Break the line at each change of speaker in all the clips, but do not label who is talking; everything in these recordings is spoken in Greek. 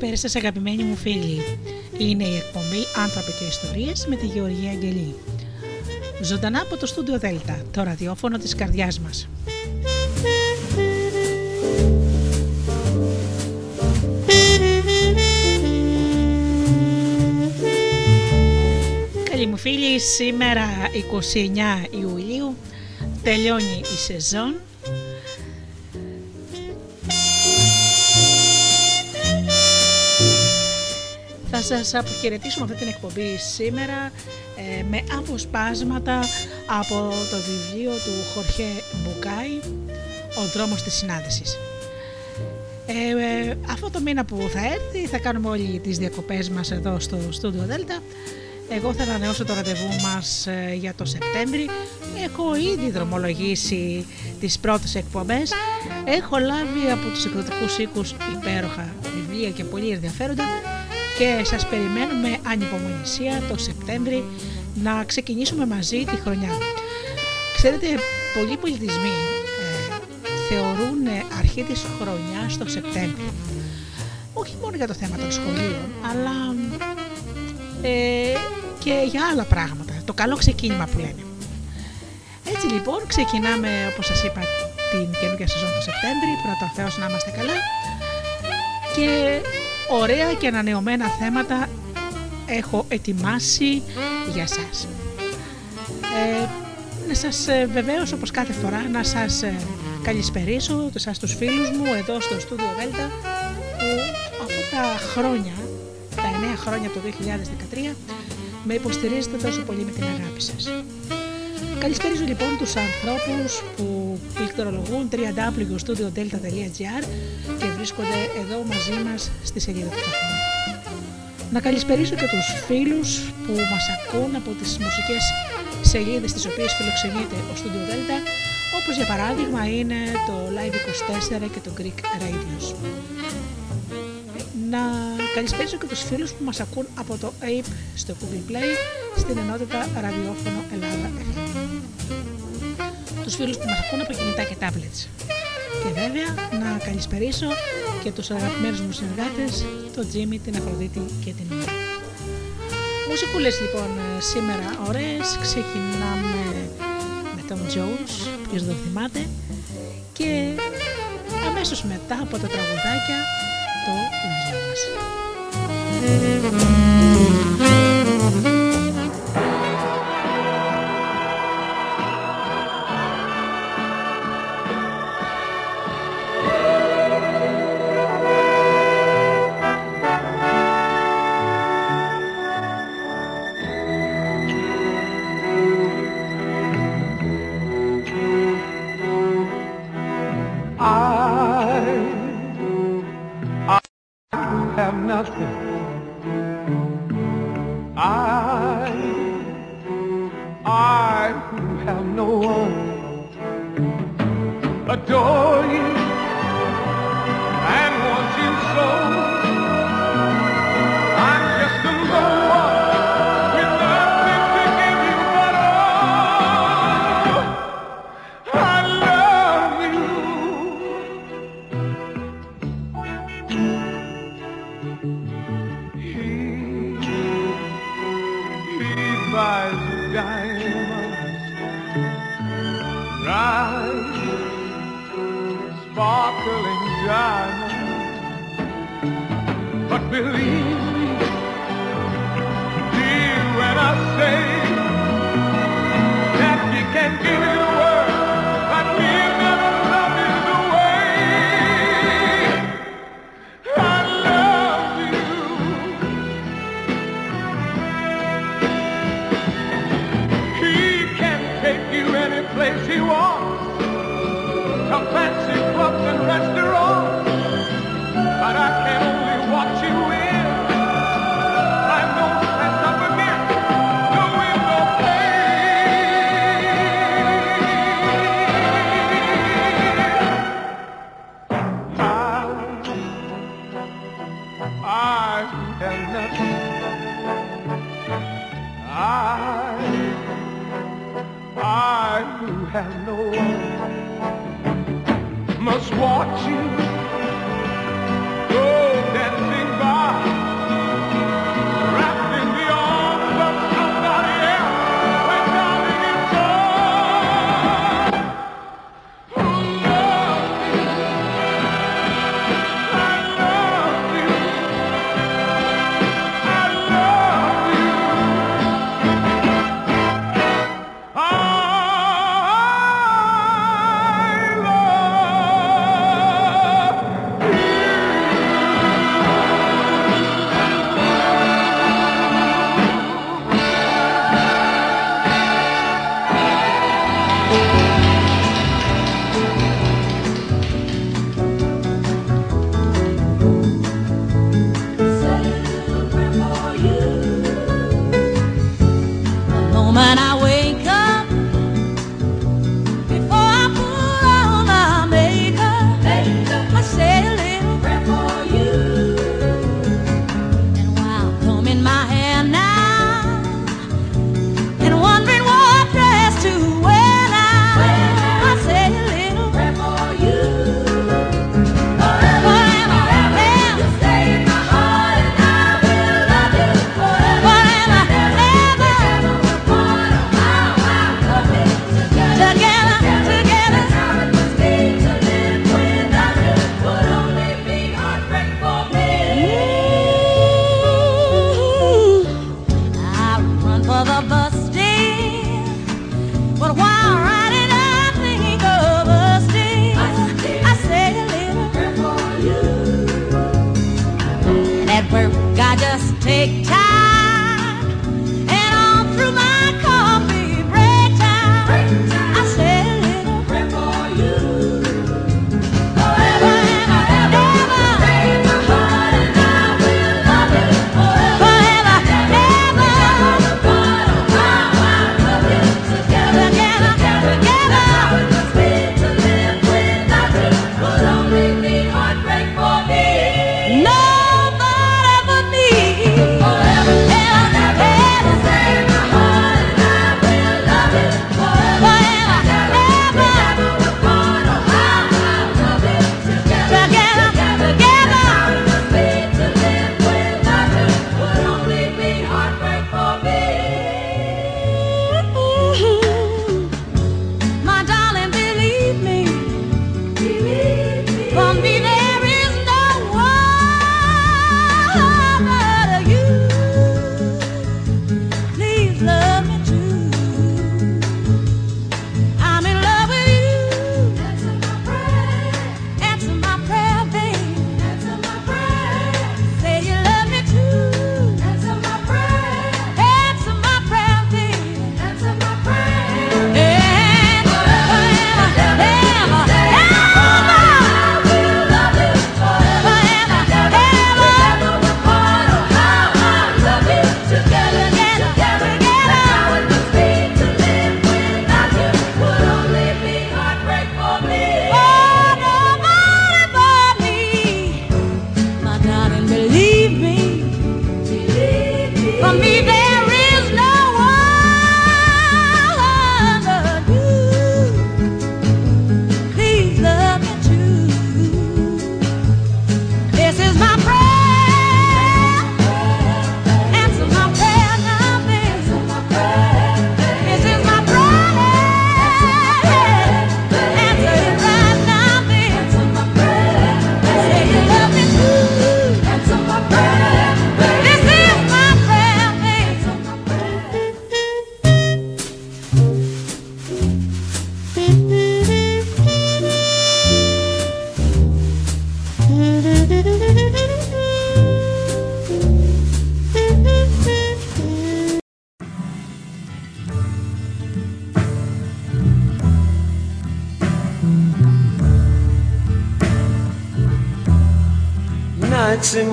Καλησπέρα σας αγαπημένοι μου φίλοι. Είναι η εκπομπή «Άνθρωποι και Ιστορίες» με τη Γεωργία Αγγελή. Ζωντανά από το στούντιο Δέλτα, το ραδιόφωνο της καρδιάς μας. Καλή μου φίλοι, σήμερα 29 Ιουλίου τελειώνει η σεζόν σας αποχαιρετήσουμε αυτή την εκπομπή σήμερα ε, με αποσπάσματα από το βιβλίο του Χορχέ Μπουκάη «Ο δρόμος της συνάντησης». Ε, ε, αυτό το μήνα που θα έρθει θα κάνουμε όλοι τις διακοπές μας εδώ στο Studio Delta εγώ θα ανανεώσω το ραντεβού μας ε, για το Σεπτέμβρη. Έχω ήδη δρομολογήσει τις πρώτες εκπομπές. Έχω λάβει από τους εκδοτικούς οίκους υπέροχα βιβλία και πολύ ενδιαφέροντα και σας περιμένω με ανυπομονησία το Σεπτέμβρη να ξεκινήσουμε μαζί τη χρονιά. Ξέρετε, πολλοί πολιτισμοί ε, θεωρούν αρχή της χρονιάς το Σεπτέμβριο. Όχι μόνο για το θέμα των σχολείων, αλλά ε, και για άλλα πράγματα. Το καλό ξεκίνημα που λένε. Έτσι λοιπόν ξεκινάμε όπως σας είπα την καινούργια σεζόν του Σεπτέμβρη, πρώτα ο Θεός να είμαστε καλά και ωραία και ανανεωμένα θέματα έχω ετοιμάσει για σας. Ε, να σας ε, βεβαίως όπως κάθε φορά να σας ε, καλησπερίσω σας τους φίλους μου εδώ στο Studio Delta που αυτά τα χρόνια, τα 9 χρόνια από το 2013 με υποστηρίζετε τόσο πολύ με την αγάπη σας. Καλησπέριζω λοιπόν τους ανθρώπους που πληκτρολογούν www.studiodelta.gr και βρίσκονται εδώ μαζί μας στη σελίδα του σταθμού. Να καλησπερίσω και τους φίλους που μας ακούν από τις μουσικές σελίδες τις οποίες φιλοξενείται ο Studio Delta όπως για παράδειγμα είναι το Live24 και το Greek Radios. Να καλησπέρισω και τους φίλους που μας ακούν από το APE στο Google Play στην ενότητα ραδιόφωνο Ελλάδα FM. Τους φίλους που μας ακούν από κινητά και tablets. Και βέβαια να καλησπερίσω και τους αγαπημένους μου συνεργάτες, τον Τζίμι, την Αφροδίτη και την Μύρα. Μουσικούλες λοιπόν σήμερα ωραίες, ξεκινάμε με τον Jones, ποιος δεν θυμάται, και αμέσως μετά από τα τραγουδάκια το βιβλίο μας.
have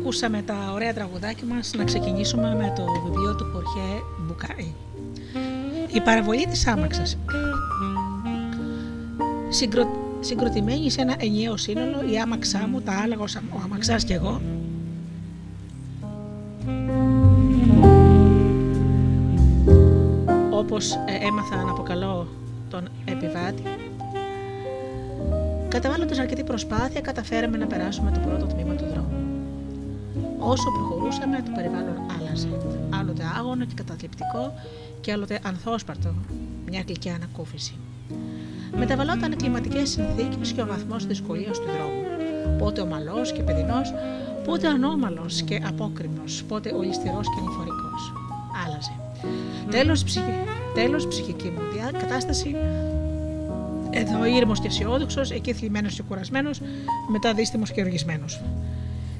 Ακούσαμε τα ωραία τραγουδάκια μας να ξεκινήσουμε με το βιβλίο του Χορχέ Μπουκάη. Η παραβολή της άμαξας. Συγκρο... Συγκροτημένη σε ένα ενιαίο σύνολο, η άμαξά μου, τα άλλα, ο αμαξάς και εγώ, όπως ε, έμαθα να αποκαλώ τον επιβάτη, καταβάλλοντας αρκετή προσπάθεια καταφέραμε να περάσουμε το πρώτο τμήμα του δρόμου. Όσο προχωρούσαμε, το περιβάλλον άλλαζε. Άλλοτε άγωνο και καταθλιπτικό και άλλοτε ανθόσπαρτο, μια γλυκιά ανακούφιση. Μεταβαλλόταν κλιματικές συνθήκες και ο βαθμός δυσκολίας του δρόμου. πότε ομαλός και παιδινός, πότε ανώμαλος και απόκριμνος, πότε ολιστερό και νηφορικό. Άλλαζε. Τέλος, ψυχη... Τέλος, ψυχική μου διά- κατάσταση εδώ ήρεμος και αισιόδοξος, εκεί θλιμμένος και κουρασμένος, μετά δύστημο και οργισμένος.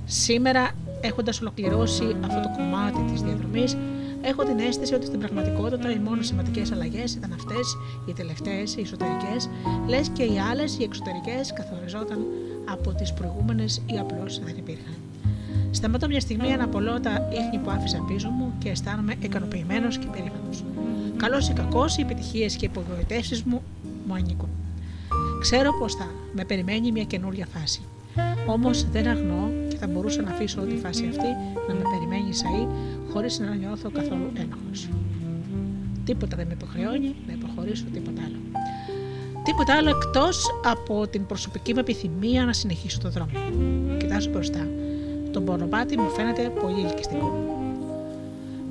Σήμερα, έχοντας ολοκληρώσει αυτό το κομμάτι της διαδρομής, έχω την αίσθηση ότι στην πραγματικότητα οι μόνο σημαντικές αλλαγές ήταν αυτές, οι τελευταίες, οι εσωτερικές, λες και οι άλλες, οι εξωτερικές, καθοριζόταν από τις προηγούμενες ή απλώς δεν υπήρχαν. Σταματώ μια στιγμή να απολώ τα ίχνη που άφησα πίσω μου και αισθάνομαι ικανοποιημένος και περήφανος. Καλός ή κακός, οι επιτυχίες και οι υπογοητεύσει μου μου ανήκουν. Ξέρω πως θα με περιμένει μια καινούρια φάση. Όμως δεν αγνώ και θα μπορούσα να αφήσω τη φάση αυτή να με περιμένει σαΐ χωρίς να νιώθω καθόλου ένοχος. Τίποτα δεν με υποχρεώνει να υποχωρήσω τίποτα άλλο. Τίποτα άλλο εκτός από την προσωπική μου επιθυμία να συνεχίσω το δρόμο. Κοιτάζω μπροστά. Το μονοπάτι μου φαίνεται πολύ ελκυστικό.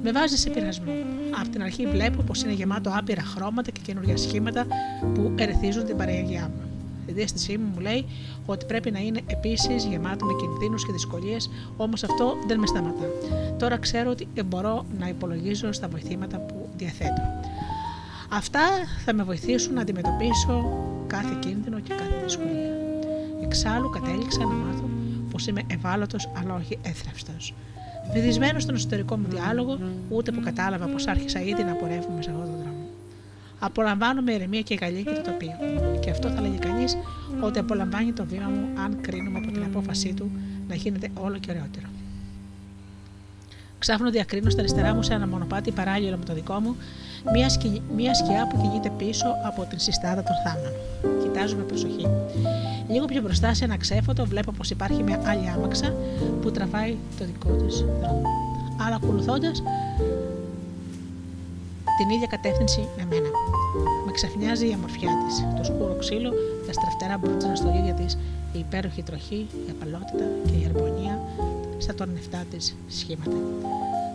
Με βάζει σε πειρασμό. Από την αρχή βλέπω πως είναι γεμάτο άπειρα χρώματα και καινούργια σχήματα που ερεθίζουν την παραγωγιά μου. Η διέστησή μου μου λέει ότι πρέπει να είναι επίσης γεμάτο με κινδύνους και δυσκολίες, όμως αυτό δεν με σταματά. Τώρα ξέρω ότι μπορώ να υπολογίζω στα βοηθήματα που διαθέτω. Αυτά θα με βοηθήσουν να αντιμετωπίσω κάθε κίνδυνο και κάθε δυσκολία. Εξάλλου κατέληξα να μάθω πως είμαι ευάλωτος αλλά όχι έθραυστο. Βυθισμένο στον εσωτερικό μου διάλογο, ούτε που κατάλαβα πως άρχισα ήδη να πορεύομαι σε αυτόν τον δρόμο. Απολαμβάνω με ηρεμία και γαλλία και το τοπίο. Και αυτό θα λέγει κανείς ότι απολαμβάνει το βήμα μου αν κρίνουμε από την απόφασή του να γίνεται όλο και ωραιότερο. Ξάφνου διακρίνω στα αριστερά μου σε ένα μονοπάτι παράλληλο με το δικό μου, μια, σκι... μια σκιά που κινείται πίσω από την συστάδα των θάμνων. Κοιτάζω με προσοχή. Λίγο πιο μπροστά σε ένα ξέφωτο βλέπω πως υπάρχει μια άλλη άμαξα που τραβάει το δικό της δρόμο. Αλλά ακολουθώντας την ίδια κατεύθυνση με μένα. Με ξαφνιάζει η αμορφιά της, το σκούρο ξύλο, τα στραφτερά μπρούτσα στο ίδια της, η υπέροχη τροχή, η απαλότητα και η αρμονία στα τορνευτά της σχήματα.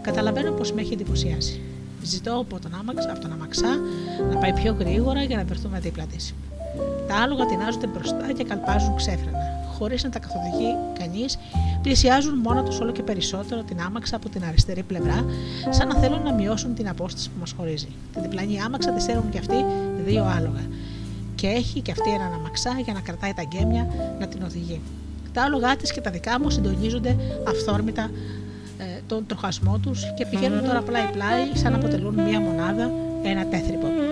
Καταλαβαίνω πως με έχει εντυπωσιάσει. Ζητώ από τον, άμαξ, από τον αμαξά να πάει πιο γρήγορα για να βρεθούμε δίπλα της. Τα άλογα τεινάζονται μπροστά και καλπάζουν ξέφρενα. Χωρίς να τα καθοδηγεί κανείς, πλησιάζουν μόνο τους όλο και περισσότερο την άμαξα από την αριστερή πλευρά, σαν να θέλουν να μειώσουν την απόσταση που μας χωρίζει. Την διπλανή άμαξα τη έρουν και αυτοί δύο άλογα. Και έχει και αυτή έναν αμαξά για να κρατάει τα γκέμια να την οδηγεί. Τα άλογά της και τα δικά μου συντονίζονται αυθόρμητα ε, τον τροχασμό τους και πηγαίνουν τώρα πλάι-πλάι, σαν να αποτελούν μία μονάδα, ένα τέθρυπο.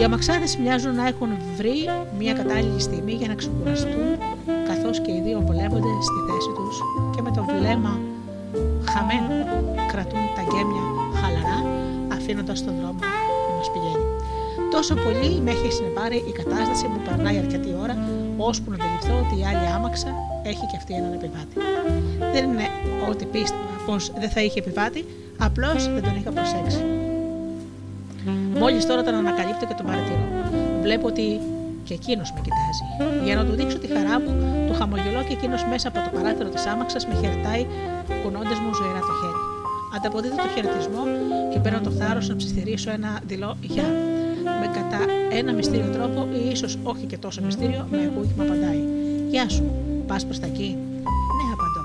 Οι αμαξάδες μοιάζουν να έχουν βρει μια κατάλληλη στιγμή για να ξεκουραστούν, καθώς και οι δύο βολεύονται στη θέση τους και με το βλέμμα χαμένο κρατούν τα γκέμια χαλαρά, αφήνοντας τον δρόμο που μας πηγαίνει. Τόσο πολύ με έχει συνεπάρει η κατάσταση που περνάει αρκετή ώρα, ώσπου να αντιληφθώ ότι η άλλη άμαξα έχει και αυτή έναν επιβάτη. Δεν είναι ότι πίστευα πως δεν θα είχε επιβάτη, απλώς δεν τον είχα προσέξει. Μόλις τώρα τον ανακαλύπτω και τον παρατηρώ. Βλέπω ότι και εκείνος με κοιτάζει. Για να του δείξω τη χαρά μου, του χαμογελώ και εκείνος μέσα από το παράθυρο της άμαξας με χαιρετάει, κουνώντας μου ζωηρά το χέρι. Ανταποδίδω το χαιρετισμό και παίρνω το θάρρος να ψιθυρίσω ένα δειλό γεια. Με κατά ένα μυστήριο τρόπο, ή ίσως όχι και τόσο μυστήριο, με ακούγημα απαντάει. Γεια σου, πας προς τα εκεί. Ναι, απαντώ.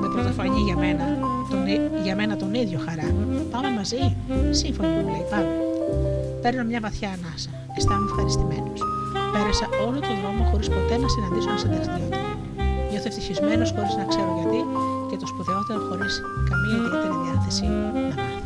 Με πρωτοφανή για μένα, τον, ί- για μένα τον ίδιο χαρά. Πάμε μαζί. Σύμφωνοι μου λέει, πάμε. Παίρνω μια βαθιά ανάσα. Αισθάνομαι ευχαριστημένος. Πέρασα όλο τον δρόμο χωρίς ποτέ να συναντήσω ένα συνταξιδιώτη. Νιώθω ευτυχισμένος χωρίς να ξέρω γιατί και το σπουδαιότερο χωρίς καμία ιδιαίτερη διάθεση να μάθω.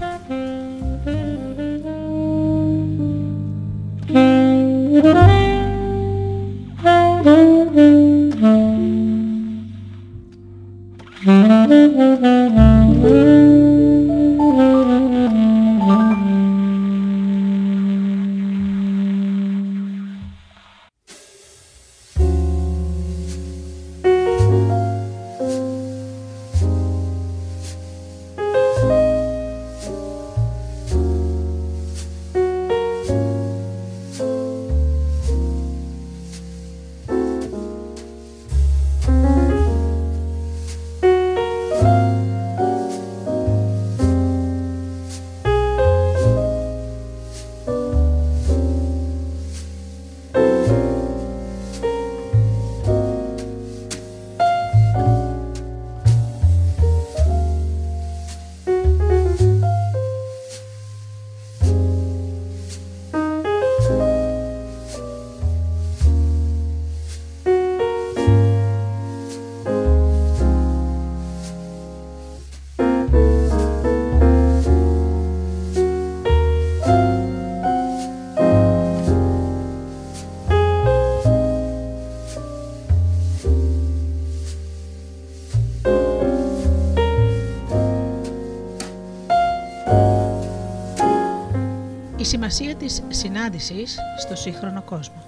Συνάντησης στο σύγχρονο κόσμο.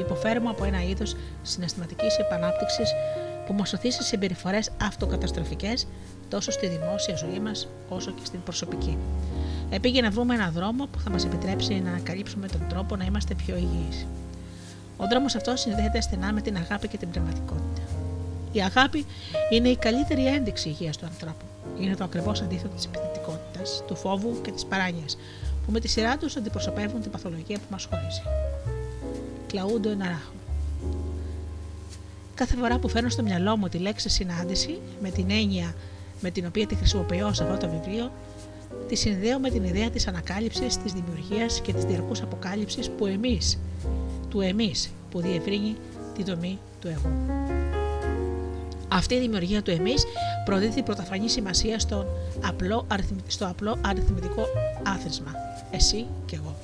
Υποφέρουμε από ένα είδος συναισθηματικής επανάπτυξης που μας οθεί σε συμπεριφορές αυτοκαταστροφικές τόσο στη δημόσια ζωή μας όσο και στην προσωπική. Επήγε να βρούμε έναν δρόμο που θα μας επιτρέψει να ανακαλύψουμε τον τρόπο να είμαστε πιο υγιείς. Ο δρόμος αυτός συνδέεται στενά με την αγάπη και την πνευματικότητα. Η αγάπη είναι η καλύτερη ένδειξη υγείας του ανθρώπου. Είναι το ακριβώς αντίθετο της επιθετικότητας, του φόβου και της παράνοιας, που με τη σειρά τους αντιπροσωπεύουν την παθολογία που μας χωρίζει. Κλαούντο Εναράχο. Κάθε φορά που φέρνω στο μυαλό μου τη λέξη συνάντηση, με την έννοια με την οποία τη χρησιμοποιώ σε αυτό το βιβλίο, τη συνδέω με την ιδέα της ανακάλυψης, της δημιουργίας και της διαρκούς αποκάλυψης που εμείς, του εμείς, που διευρύνει τη δομή του εγώ. Αυτή η δημιουργία του εμείς προδίδει πρωτοφανή σημασία στον απλό, αριθμη- στο απλό αριθμητικό άθροισμα. Εσύ και εγώ.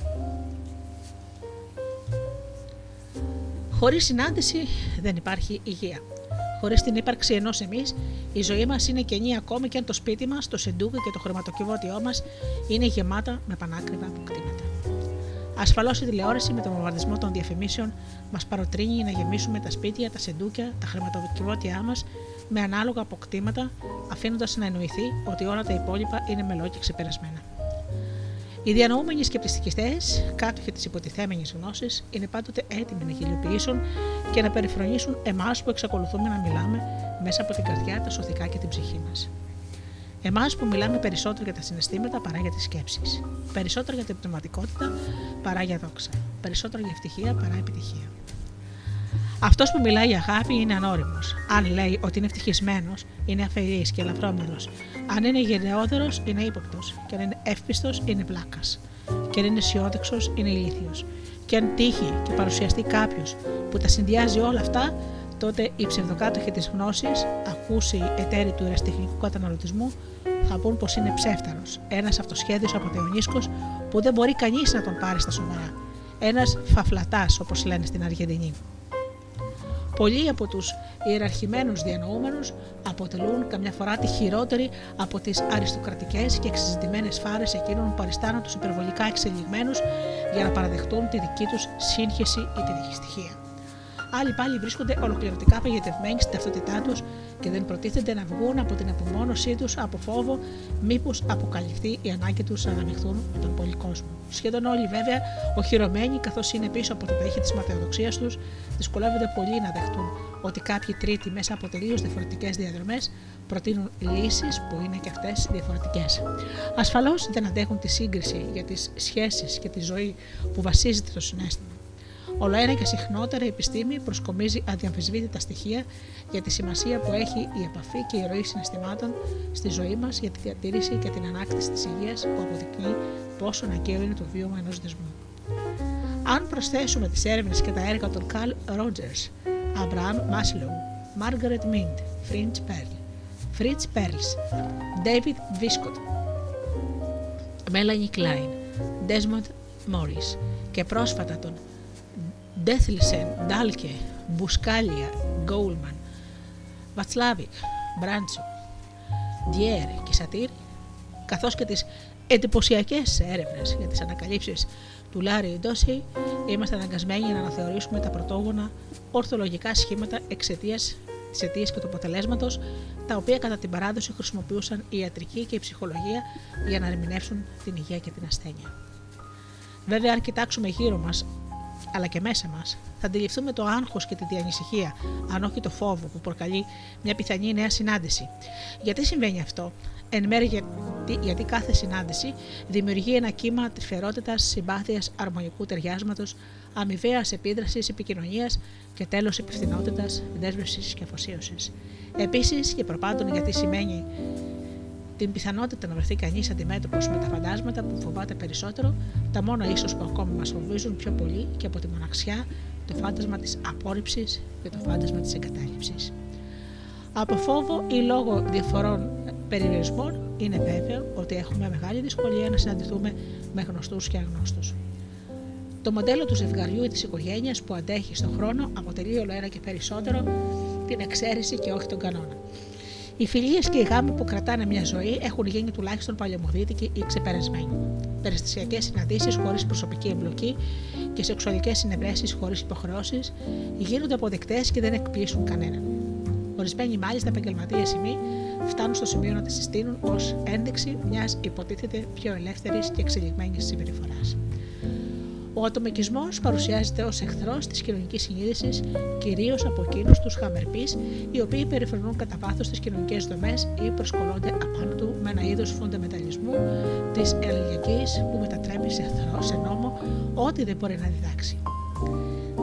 Χωρίς συνάντηση δεν υπάρχει υγεία. Χωρίς την ύπαρξη ενός εμείς, η ζωή μας είναι κενή ακόμη και αν το σπίτι μας, το σεντούκι και το χρηματοκιβώτιό μας είναι γεμάτα με πανάκριβα αποκτήματα. Ασφαλώς η τηλεόραση με τον βομβαρδισμό των διαφημίσεων μας παροτρύνει να γεμίσουμε τα σπίτια, τα σεντούκια, τα χρηματοκιβώτια μας με ανάλογα αποκτήματα, αφήνοντας να εννοηθεί ότι όλα τα υπόλοιπα είναι μελό και ξεπερασμένα. Οι διανοούμενοι σκεπτιστικιστέ, κάτοχοι τη υποτιθέμενη γνώση, είναι πάντοτε έτοιμοι να γελιοποιήσουν και να περιφρονήσουν εμάς που εξακολουθούμε να μιλάμε μέσα από την καρδιά, τα σωθικά και την ψυχή μας. Εμάς που μιλάμε περισσότερο για τα συναισθήματα παρά για τις σκέψεις. Περισσότερο για την πνευματικότητα παρά για δόξα. Περισσότερο για ευτυχία παρά επιτυχία. Αυτός που μιλάει για αγάπη είναι ανώριμος. Αν λέει ότι είναι ευτυχισμένος, είναι αφελής και ελαφρόμενος. Αν είναι γενναιόδωρο, είναι ύποπτος. Και αν είναι εύπιστος, είναι πλάκα. Και αν είναι αισιόδοξος, είναι ηλίθιος. Και αν τύχει και παρουσιαστεί κάποιος που τα συνδυάζει όλα αυτά, τότε οι ψευδοκάτοχοι της γνώσης, ακούσει εταίροι του ερασιτεχνικού καταναλωτισμού, θα πούν πως είναι ψεύταρος. Ένας αυτοσχέδιος απαταιωνίσκο που δεν μπορεί κανείς να τον πάρει στα σοβαρά. Ένας φαφλατάς, όπως λένε στην Αργεντινή. Πολλοί από τους ιεραρχημένους διανοούμενους αποτελούν καμιά φορά τη χειρότερη από τις αριστοκρατικές και εξεζητημένες φάρες εκείνων που αριστάνουν τους υπερβολικά εξελιγμένους για να παραδεχτούν τη δική τους σύγχυση ή τη δυστυχία. Άλλοι πάλι βρίσκονται ολοκληρωτικά παγιδευμένοι στην ταυτότητά τους και δεν προτίθενται να βγουν από την απομόνωσή τους από φόβο μήπως αποκαλυφθεί η ανάγκη τους να αναμειχθούν με τον πολυκόσμο. Σχεδόν όλοι βέβαια, οχυρωμένοι καθώς είναι πίσω από το πέχη της ματαιοδοξίας τους, δυσκολεύονται πολύ να δεχτούν ότι κάποιοι τρίτοι μέσα από τελείως διαφορετικές διαδρομές προτείνουν λύσεις που είναι και αυτές διαφορετικές. Ασφαλώς δεν αντέχουν τη σύγκριση για τις σχέσεις και τη ζωή που βασίζεται στο συνέστημα. Όλο ένα και συχνότερα η επιστήμη προσκομίζει αδιαμφισβήτητα στοιχεία για τη σημασία που έχει η επαφή και η ροή συναισθημάτων στη ζωή μας για τη διατήρηση και την ανάκτηση της υγείας που αποδεικνύει πόσο αναγκαίο είναι το βίωμα ενός δεσμού. Αν προσθέσουμε τις έρευνες και τα έργα των Carl Rogers, Abraham Maslow, Margaret Mead, Fritz Perl, Fritz Perls, David Viscott, Melanie Klein, Desmond Morris και πρόσφατα τον Ντέθλισεν, Ντάλκε, Μπουσκάλια, Γκόλμαν, Βατσλάβικ, Μπράντσο, Διέρ και Σατήρ, καθώς και τις εντυπωσιακές έρευνες για τις ανακαλύψεις του Λάρι Ντόση, είμαστε αναγκασμένοι να αναθεωρήσουμε τα πρωτόγωνα ορθολογικά σχήματα εξαιτίας της αιτίας και του αποτελέσματος, τα οποία κατά την παράδοση χρησιμοποιούσαν η ιατρική και η ψυχολογία για να ερμηνεύσουν την υγεία και την ασθένεια. Βέβαια, αν κοιτάξουμε γύρω μας, αλλά και μέσα μας, θα αντιληφθούμε το άγχος και τη διανησυχία, αν όχι το φόβο που προκαλεί μια πιθανή νέα συνάντηση. Γιατί συμβαίνει αυτό, εν μέρει γιατί, γιατί κάθε συνάντηση δημιουργεί ένα κύμα τρυφερότητας, συμπάθειας, αρμονικού ταιριάσματος, αμοιβαίας επίδρασης, επικοινωνίας και τέλος υπευθυνότητα, δέσμευσης και αφοσίωσης. Επίσης και προπάντων γιατί σημαίνει την πιθανότητα να βρεθεί κανείς αντιμέτωπος με τα φαντάσματα που φοβάται περισσότερο, τα μόνο ίσως που ακόμη μας φοβίζουν πιο πολύ και από τη μοναξιά, το φάντασμα της απόρριψης και το φάντασμα της εγκατάλειψης. Από φόβο ή λόγω διαφορών περιορισμών, είναι βέβαιο ότι έχουμε μεγάλη δυσκολία να συναντηθούμε με γνωστούς και αγνώστους. Το μοντέλο του ζευγαριού ή της οικογένειας που αντέχει στον χρόνο αποτελεί όλο ένα και περισσότερο την εξαίρεση και όχι τον κανόνα. Οι φιλίες και οι γάμοι που κρατάνε μια ζωή έχουν γίνει τουλάχιστον παλαιομοδίτικοι ή ξεπερασμένοι. Περιστασιακές συναντήσεις χωρίς προσωπική εμπλοκή και σεξουαλικές συνευρέσει χωρίς υποχρεώσεις γίνονται αποδεκτές και δεν εκπλήσουν κανέναν. Ορισμένοι μάλιστα επαγγελματίε ημί φτάνουν στο σημείο να τη συστήνουν ως ένδειξη μιας υποτίθεται πιο ελεύθερης και εξελιγμένης συμπεριφοράς. Ο ατομικισμός παρουσιάζεται ως εχθρός της κοινωνικής συνείδησης, κυρίως από εκείνους τους χαμερπείς, οι οποίοι περιφρονούν κατά βάθος τις κοινωνικές δομές ή προσκολώνται απάνω του με ένα είδος φονταμεταλλισμού της ελληνικής που μετατρέπει σε εχθρό, σε νόμο, ό,τι δεν μπορεί να διδάξει.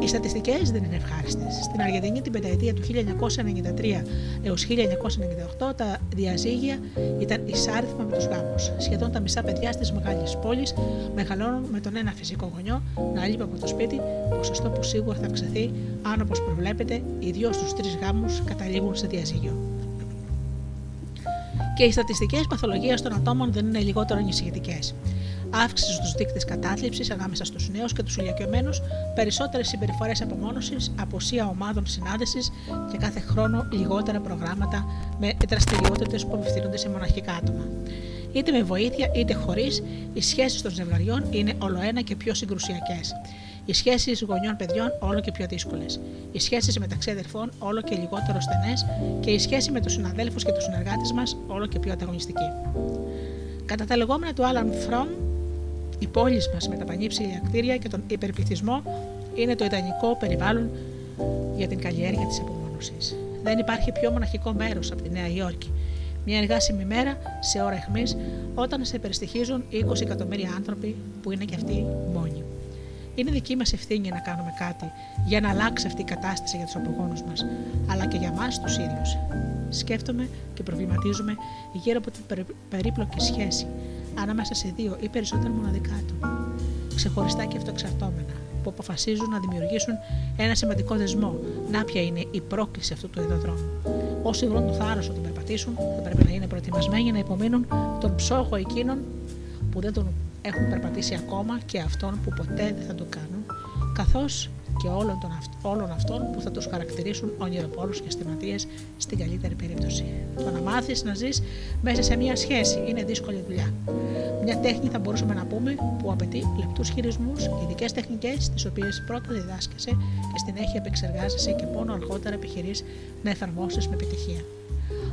Οι στατιστικές δεν είναι ευχάριστες. Στην Αργεντινή την πενταετία του 1993 έως 1998 τα διαζύγια ήταν εισάριθμα με τους γάμους. Σχεδόν τα μισά παιδιά στις μεγάλες πόλεις μεγαλώνουν με τον ένα φυσικό γονιό να λείπει από το σπίτι, ποσοστό που σίγουρα θα αυξηθεί αν όπως προβλέπετε οι δύο στους τρεις γάμους καταλήγουν σε διαζύγιο. Και οι στατιστικές παθολογίας των ατόμων δεν είναι λιγότερο ανησυχητικές αύξηση στους δείκτες κατάθλιψης ανάμεσα στους νέους και τους ηλικιωμένους, περισσότερες συμπεριφορές απομόνωσης, αποσία ομάδων συνάντησης και κάθε χρόνο λιγότερα προγράμματα με δραστηριότητες που απευθύνονται σε μοναχικά άτομα. Είτε με βοήθεια είτε χωρίς, οι σχέσεις των ζευγαριών είναι ολοένα και πιο συγκρουσιακές. Οι σχέσεις γονιών παιδιών όλο και πιο δύσκολες. Οι σχέσεις μεταξύ αδερφών όλο και λιγότερο στενές και η σχέση με τους συναδέλφους και τους συνεργάτες μας όλο και πιο ανταγωνιστική. Κατά τα λεγόμενα του Άλαν Φρόμ, η πόλη μας με τα πανύψηλα κτίρια και τον υπερπληθυσμό είναι το ιδανικό περιβάλλον για την καλλιέργεια της απομόνωσης. Δεν υπάρχει πιο μοναχικό μέρος από τη Νέα Υόρκη. Μια εργάσιμη μέρα σε ώρα αιχμής, όταν σε περιστοιχίζουν 20 εκατομμύρια άνθρωποι που είναι και αυτοί μόνοι. Είναι δική μας ευθύνη να κάνουμε κάτι για να αλλάξει αυτή η κατάσταση για τους απογόνους μας, αλλά και για εμά τους ίδιους. Σκέφτομαι και προβληματίζομαι γύρω από την περίπλοκη σχέση ανάμεσα σε δύο ή περισσότερα μοναδικά άτομα, ξεχωριστά και αυτοεξαρτώμενα, που αποφασίζουν να δημιουργήσουν ένα σημαντικό δεσμό. Να ποια είναι η πρόκληση αυτού του ειδοδρόμου. Όσοι βρουν το θάρρος να τον περπατήσουν, θα πρέπει να είναι προετοιμασμένοι να υπομείνουν τον ψόχο εκείνων που δεν τον έχουν περπατήσει ακόμα και αυτών που ποτέ δεν θα το κάνουν, καθώς και όλων, των, όλων αυτών που θα τους χαρακτηρίσουν ονειροπόρους και αισθηματίες στην καλύτερη περίπτωση. Το να μάθεις να ζεις μέσα σε μια σχέση είναι δύσκολη δουλειά. Μια τέχνη θα μπορούσαμε να πούμε που απαιτεί λεπτούς χειρισμούς, ειδικές τεχνικές τις οποίες πρώτα διδάσκεσαι και στην έχει επεξεργάζεσαι και μόνο αργότερα επιχειρείς να εφαρμόσεις με επιτυχία.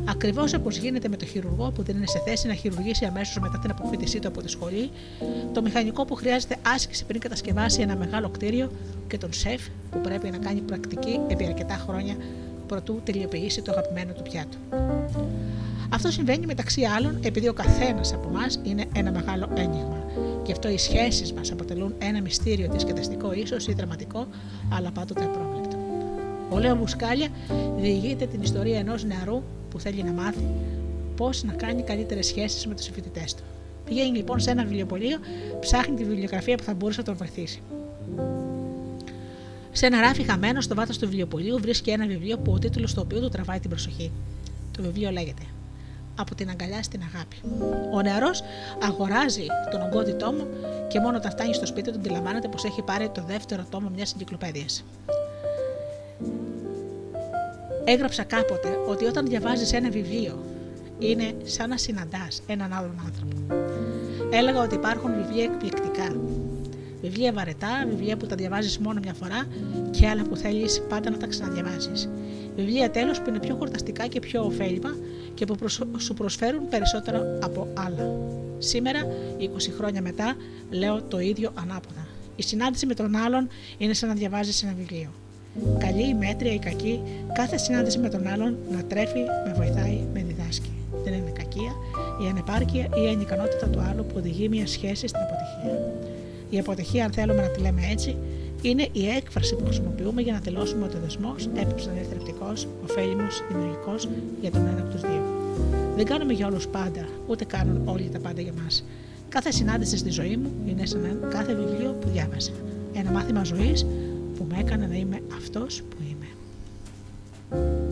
Ακριβώς όπως γίνεται με το χειρουργό που δεν είναι σε θέση να χειρουργήσει αμέσως μετά την αποφύτισή του από τη σχολή, το μηχανικό που χρειάζεται άσκηση πριν κατασκευάσει ένα μεγάλο κτίριο και τον σεφ που πρέπει να κάνει πρακτική επί αρκετά χρόνια προτού τελειοποιήσει το αγαπημένο του πιάτο. Αυτό συμβαίνει μεταξύ άλλων επειδή ο καθένας από εμά είναι ένα μεγάλο ένιγμα. Γι' αυτό οι σχέσεις μας αποτελούν ένα μυστήριο διασκεδαστικό ίσως ή δραματικό, αλλά πάντοτε απρόβλεπτο. Ο Λέο Μουσκάλια διηγείται την ιστορία ενός νεαρού που θέλει να μάθει πώς να κάνει καλύτερες σχέσεις με τους συμφοιτητέ του. Πηγαίνει λοιπόν σε ένα βιβλιοπωλείο, ψάχνει τη βιβλιογραφία που θα μπορούσε να τον βοηθήσει. Σε ένα ράφι χαμένο στο βάθος του βιβλιοπωλείου βρίσκει ένα βιβλίο που ο τίτλος του οποίου του τραβάει την προσοχή. Το βιβλίο λέγεται Από την αγκαλιά στην αγάπη. Ο νεαρός αγοράζει τον ογκώδη τόμο και μόνο όταν φτάνει στο σπίτι του αντιλαμβάνεται πως έχει πάρει το δεύτερο τόμο μιας εγκυκλοπαίδειας. Έγραψα κάποτε ότι όταν διαβάζεις ένα βιβλίο είναι σαν να συναντάς έναν άλλον άνθρωπο. Έλεγα ότι υπάρχουν βιβλία εκπληκτικά. Βιβλία βαρετά, βιβλία που τα διαβάζεις μόνο μια φορά και άλλα που θέλεις πάντα να τα ξαναδιαβάζεις. Βιβλία τέλος που είναι πιο χορταστικά και πιο ωφέλιμα και που σου προσφέρουν περισσότερο από άλλα. Σήμερα, 20 χρόνια μετά, λέω το ίδιο ανάποδα. Η συνάντηση με τον άλλον είναι σαν να διαβάζεις ένα βιβλίο. Καλή, μέτρια ή κακή, κάθε συνάντηση με τον άλλον να τρέφει, με βοηθάει, με διδάσκει. Δεν είναι κακία, η ανεπάρκεια ή η ανικανότητα του άλλου που οδηγεί μια σχέση στην αποτυχία. Η αποτυχία, αν θέλουμε να τη λέμε έτσι, είναι η έκφραση που χρησιμοποιούμε για να τελώσουμε ότι ο δεσμός έπαιξε να είναι θρεπτικός, ωφέλιμος, δημιουργικός για τον ένα από τους δύο. Δεν κάνουμε για όλους πάντα, ούτε κάνουν όλοι τα πάντα για μας. Κάθε συνάντηση στη ζωή μου είναι σαν κάθε βιβλίο που διάβασα. Ένα μάθημα ζωής που με έκανε να είμαι αυτός που είμαι.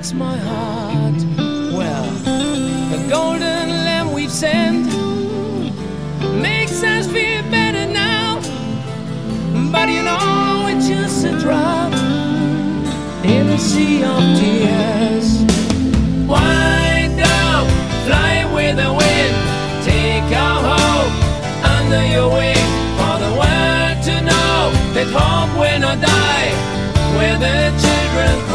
breaks my heart. Well, the golden lamb we've sent makes us feel better now. But you know, it's just a drop in a sea of tears. Why don't fly with the wind, take our hope under your wing for the world to know that hope will not die. We're the children.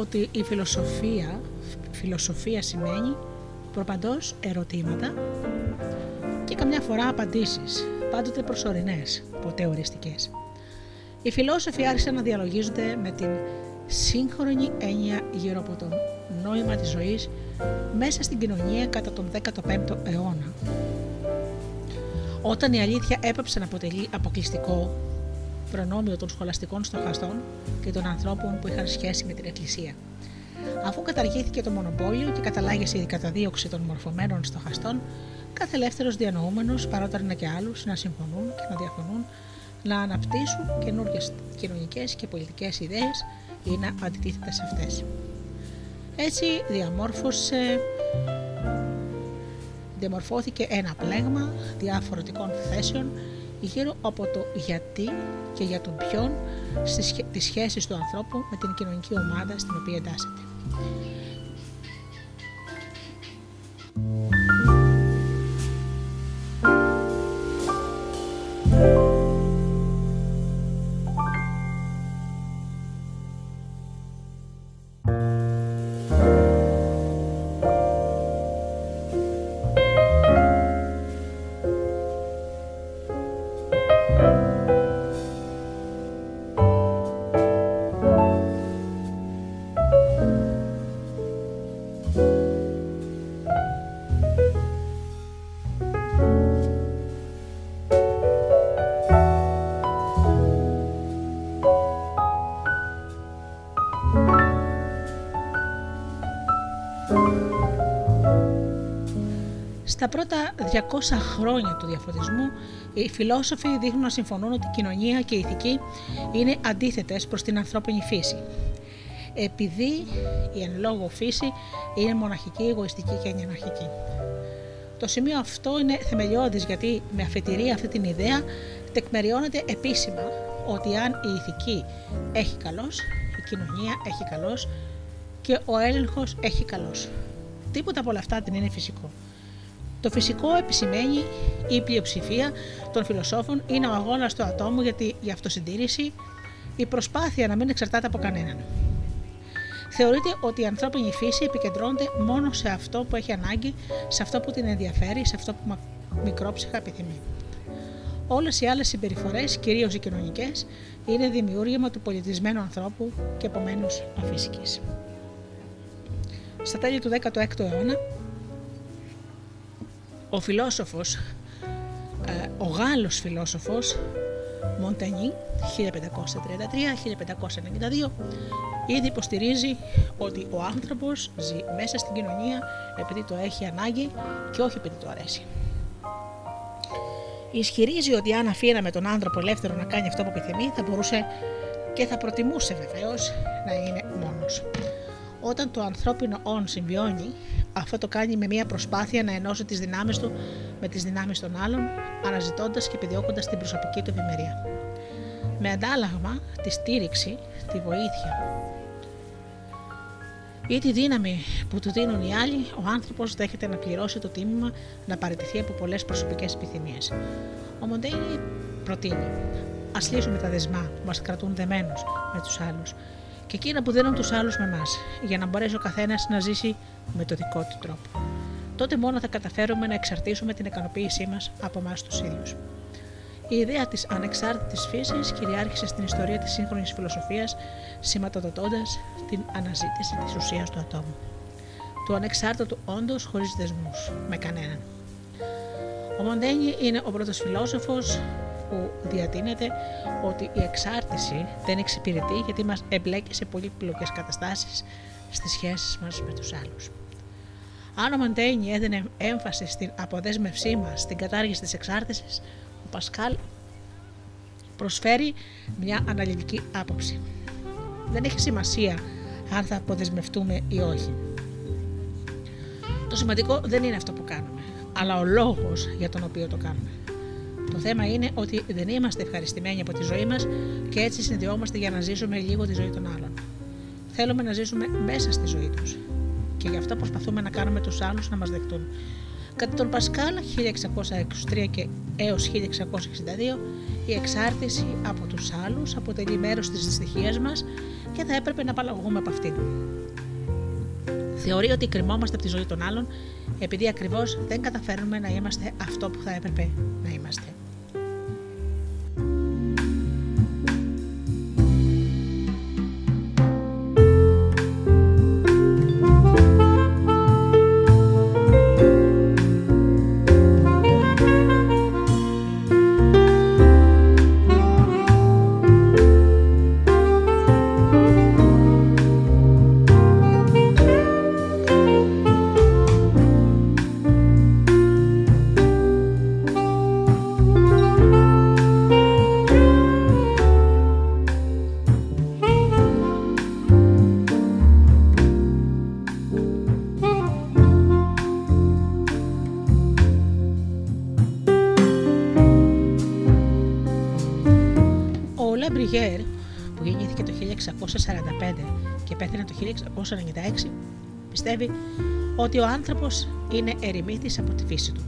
Ότι η φιλοσοφία, φιλοσοφία σημαίνει προπαντός ερωτήματα και καμιά φορά απαντήσεις, πάντοτε προσωρινές, ποτέ οριστικές. Οι φιλόσοφοι άρχισαν να διαλογίζονται με την σύγχρονη έννοια γύρω από το νόημα της ζωής μέσα στην κοινωνία κατά τον 15ο αιώνα. Όταν η αλήθεια έπαψε να αποτελεί αποκλειστικό προνόμιο των σχολαστικών στοχαστών και των ανθρώπων που είχαν σχέση με την Εκκλησία. Αφού καταργήθηκε το μονοπόλιο και καταλάγησε η καταδίωξη των μορφωμένων στοχαστών, κάθε ελεύθερος διανοούμενος παρόταρνε και άλλους να συμφωνούν και να διαφωνούν, να αναπτύσσουν καινούργιες κοινωνικές και πολιτικές ιδέες ή να αντιτίθεται σε αυτές. Έτσι διαμόρφωσε διαμορφώθηκε ένα πλέγμα διαφορετικών θέσεων γύρω από το γιατί και για τον ποιον στις τις σχέσεις του ανθρώπου με την κοινωνική ομάδα στην οποία εντάσσεται. Στα πρώτα 200 χρόνια του διαφωτισμού, οι φιλόσοφοι δείχνουν να συμφωνούν ότι η κοινωνία και η ηθική είναι αντίθετες προς την ανθρώπινη φύση. Επειδή η εν λόγω φύση είναι μοναχική, εγωιστική και αναρχική. Το σημείο αυτό είναι θεμελιώδης γιατί με αφετηρία αυτή την ιδέα τεκμεριώνεται επίσημα ότι αν η ηθική έχει καλός, η κοινωνία έχει καλός και ο έλεγχος έχει καλός. Τίποτα από όλα αυτά δεν είναι φυσικό. Το φυσικό επισημαίνει η πλειοψηφία των φιλοσόφων είναι ο αγώνας του ατόμου γιατί η αυτοσυντήρηση, η προσπάθεια να μην εξαρτάται από κανέναν. Θεωρείται ότι η ανθρώπινη φύση επικεντρώνεται μόνο σε αυτό που έχει ανάγκη, σε αυτό που την ενδιαφέρει, σε αυτό που μικρόψυχα επιθυμεί. Όλες οι άλλες συμπεριφορές, κυρίως οι κοινωνικές, είναι δημιούργημα του πολιτισμένου ανθρώπου και επομένως αφύσικης. Στα τέλη του 16ου αιώνα, ο φιλόσοφος, ε, ο Γάλλος φιλόσοφος Μοντανί 1533-1592 ήδη υποστηρίζει ότι ο άνθρωπος ζει μέσα στην κοινωνία επειδή το έχει ανάγκη και όχι επειδή το αρέσει. Ισχυρίζει ότι αν αφήναμε τον άνθρωπο ελεύθερο να κάνει αυτό που επιθυμεί θα μπορούσε και θα προτιμούσε βεβαίως να είναι μόνος. Όταν το ανθρώπινο όν συμβιώνει, αυτό το κάνει με μια προσπάθεια να ενώσει τις δυνάμεις του με τις δυνάμεις των άλλων, αναζητώντας και επιδιώκοντας την προσωπική του ευημερία. Με αντάλλαγμα τη στήριξη, τη βοήθεια ή τη δύναμη που του δίνουν οι άλλοι, ο άνθρωπος δέχεται να πληρώσει το τίμημα να παραιτηθεί από πολλές προσωπικές επιθυμίες. Ο Μοντέινι προτείνει: Α λύσουμε τα δεσμά που μας κρατούν δεμένους με τους άλλους και εκείνα που δίνουν τους άλλους με εμάς, για να μπορέσει ο καθένας να ζήσει με το δικό του τρόπο. Τότε μόνο θα καταφέρουμε να εξαρτήσουμε την ικανοποίησή μας από εμάς τους ίδιους. Η ιδέα της ανεξάρτητης φύσης κυριάρχησε στην ιστορία της σύγχρονης φιλοσοφίας, σηματοδοτώντας την αναζήτηση της ουσίας του ατόμου. Του ανεξάρτητου όντω χωρίς δεσμούς με κανέναν. Ο Μοντένι είναι ο πρώτος φιλόσοφος που διατείνεται ότι η εξάρτηση δεν εξυπηρετεί γιατί μας εμπλέκει σε πολύπλοκες καταστάσεις στις σχέσεις μας με τους άλλους. Αν ο Μαντέινι έδινε έμφαση στην αποδέσμευσή μας στην κατάργηση της εξάρτησης, ο Πασκάλ προσφέρει μια αναλυτική άποψη. Δεν έχει σημασία αν θα αποδεσμευτούμε ή όχι. Το σημαντικό δεν είναι αυτό που κάνουμε, αλλά ο λόγος για τον οποίο το κάνουμε. Το θέμα είναι ότι δεν είμαστε ευχαριστημένοι από τη ζωή μας και έτσι συνδυόμαστε για να ζήσουμε λίγο τη ζωή των άλλων. Θέλουμε να ζήσουμε μέσα στη ζωή τους. Και γι' αυτό προσπαθούμε να κάνουμε τους άλλους να μας δεχτούν. Κατά τον Πασκάλ 1623 και έως 1662 η εξάρτηση από τους άλλους αποτελεί μέρος της δυστυχίας μας και θα έπρεπε να απαλλαγούμε από αυτήν. Θεωρεί ότι κρυμόμαστε από τη ζωή των άλλων επειδή ακριβώς δεν καταφέρνουμε να είμαστε αυτό που θα έπρεπε να είμαστε. 1696, πιστεύει ότι ο άνθρωπος είναι ερημίτης από τη φύση του.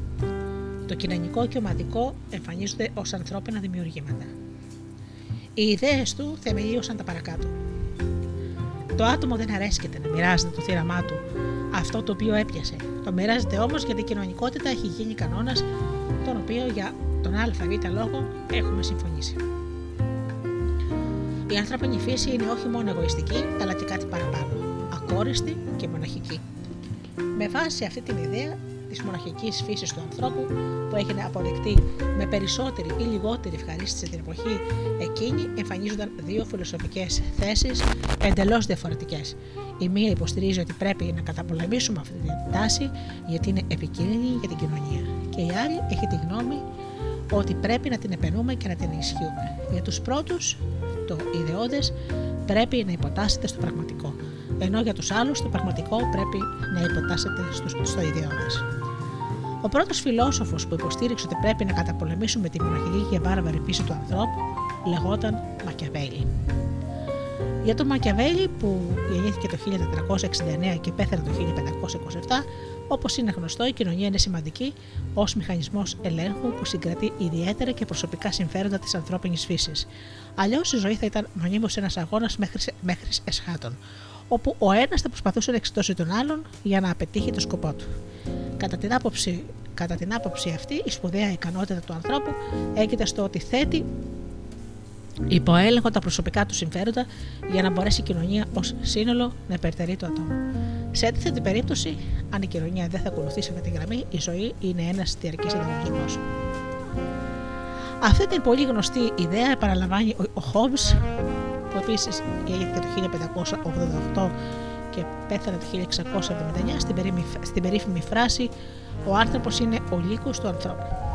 Το κοινωνικό και ομαδικό εμφανίζονται ως ανθρώπινα δημιουργήματα. Οι ιδέες του θεμελίωσαν τα παρακάτω. Το άτομο δεν αρέσκεται να μοιράζεται το θύραμά του, αυτό το οποίο έπιασε. Το μοιράζεται όμως γιατί η κοινωνικότητα έχει γίνει κανόνας, τον οποίο για τον ΑΒ λόγο έχουμε συμφωνήσει. Η ανθρώπινη φύση είναι όχι μόνο εγωιστική, αλλά και κάτι παραπάνω. Ακόριστη και μοναχική. Με βάση αυτή την ιδέα της μοναχικής φύσης του ανθρώπου, που έγινε αποδεκτή με περισσότερη ή λιγότερη ευχαρίστηση την εποχή εκείνη, εμφανίζονταν δύο φιλοσοφικές θέσεις εντελώς διαφορετικές. Η μία υποστηρίζει ότι πρέπει να καταπολεμήσουμε αυτή την τάση γιατί είναι επικίνδυνη για την κοινωνία. Και η άλλη έχει τη γνώμη ότι πρέπει να την επενούμε και να την ενισχύουμε. Για τους πρώτους, το ιδεώδες πρέπει να υποτάσσεται στο πραγματικό, ενώ για τους άλλους το πραγματικό πρέπει να υποτάσσεται στο, στο ιδεώδες. Ο πρώτος φιλόσοφος που υποστήριξε ότι πρέπει να καταπολεμήσουμε τη μοναχική και βάρβαρη φύση του ανθρώπου λεγόταν Μακιαβέλη. Για τον Μακιαβέλη που γεννήθηκε το 1469 και πέθανε το 1527, Όπως είναι γνωστό, η κοινωνία είναι σημαντική ως μηχανισμός ελέγχου που συγκρατεί ιδιαίτερα και προσωπικά συμφέροντα της ανθρώπινης φύσης. Αλλιώς η ζωή θα ήταν μονίμως ένας αγώνας μέχρι, μέχρι εσχάτων, όπου ο ένας θα προσπαθούσε να εξητώσει τον άλλον για να πετύχει το σκοπό του. Κατά την άποψη, κατά την άποψη αυτή, η σπουδαία ικανότητα του ανθρώπου έγκυται στο ότι θέτει υπό έλεγχο τα προσωπικά του συμφέροντα για να μπορέσει η κοινωνία ως σύνολο να υπερτερεί το ατόμο. Σε αντίθετη περίπτωση, αν η κοινωνία δεν θα ακολουθήσει αυτή τη γραμμή, η ζωή είναι ένας διαρκής ανταγωνισμός. Αυτή την πολύ γνωστή ιδέα επαναλαμβάνει ο Χόμπς, που επίσης γεννήθηκε το 1588 και πέθανε το 1679 στην, περίμη, στην περίφημη φράση «Ο άνθρωπος είναι ο λύκος του ανθρώπου»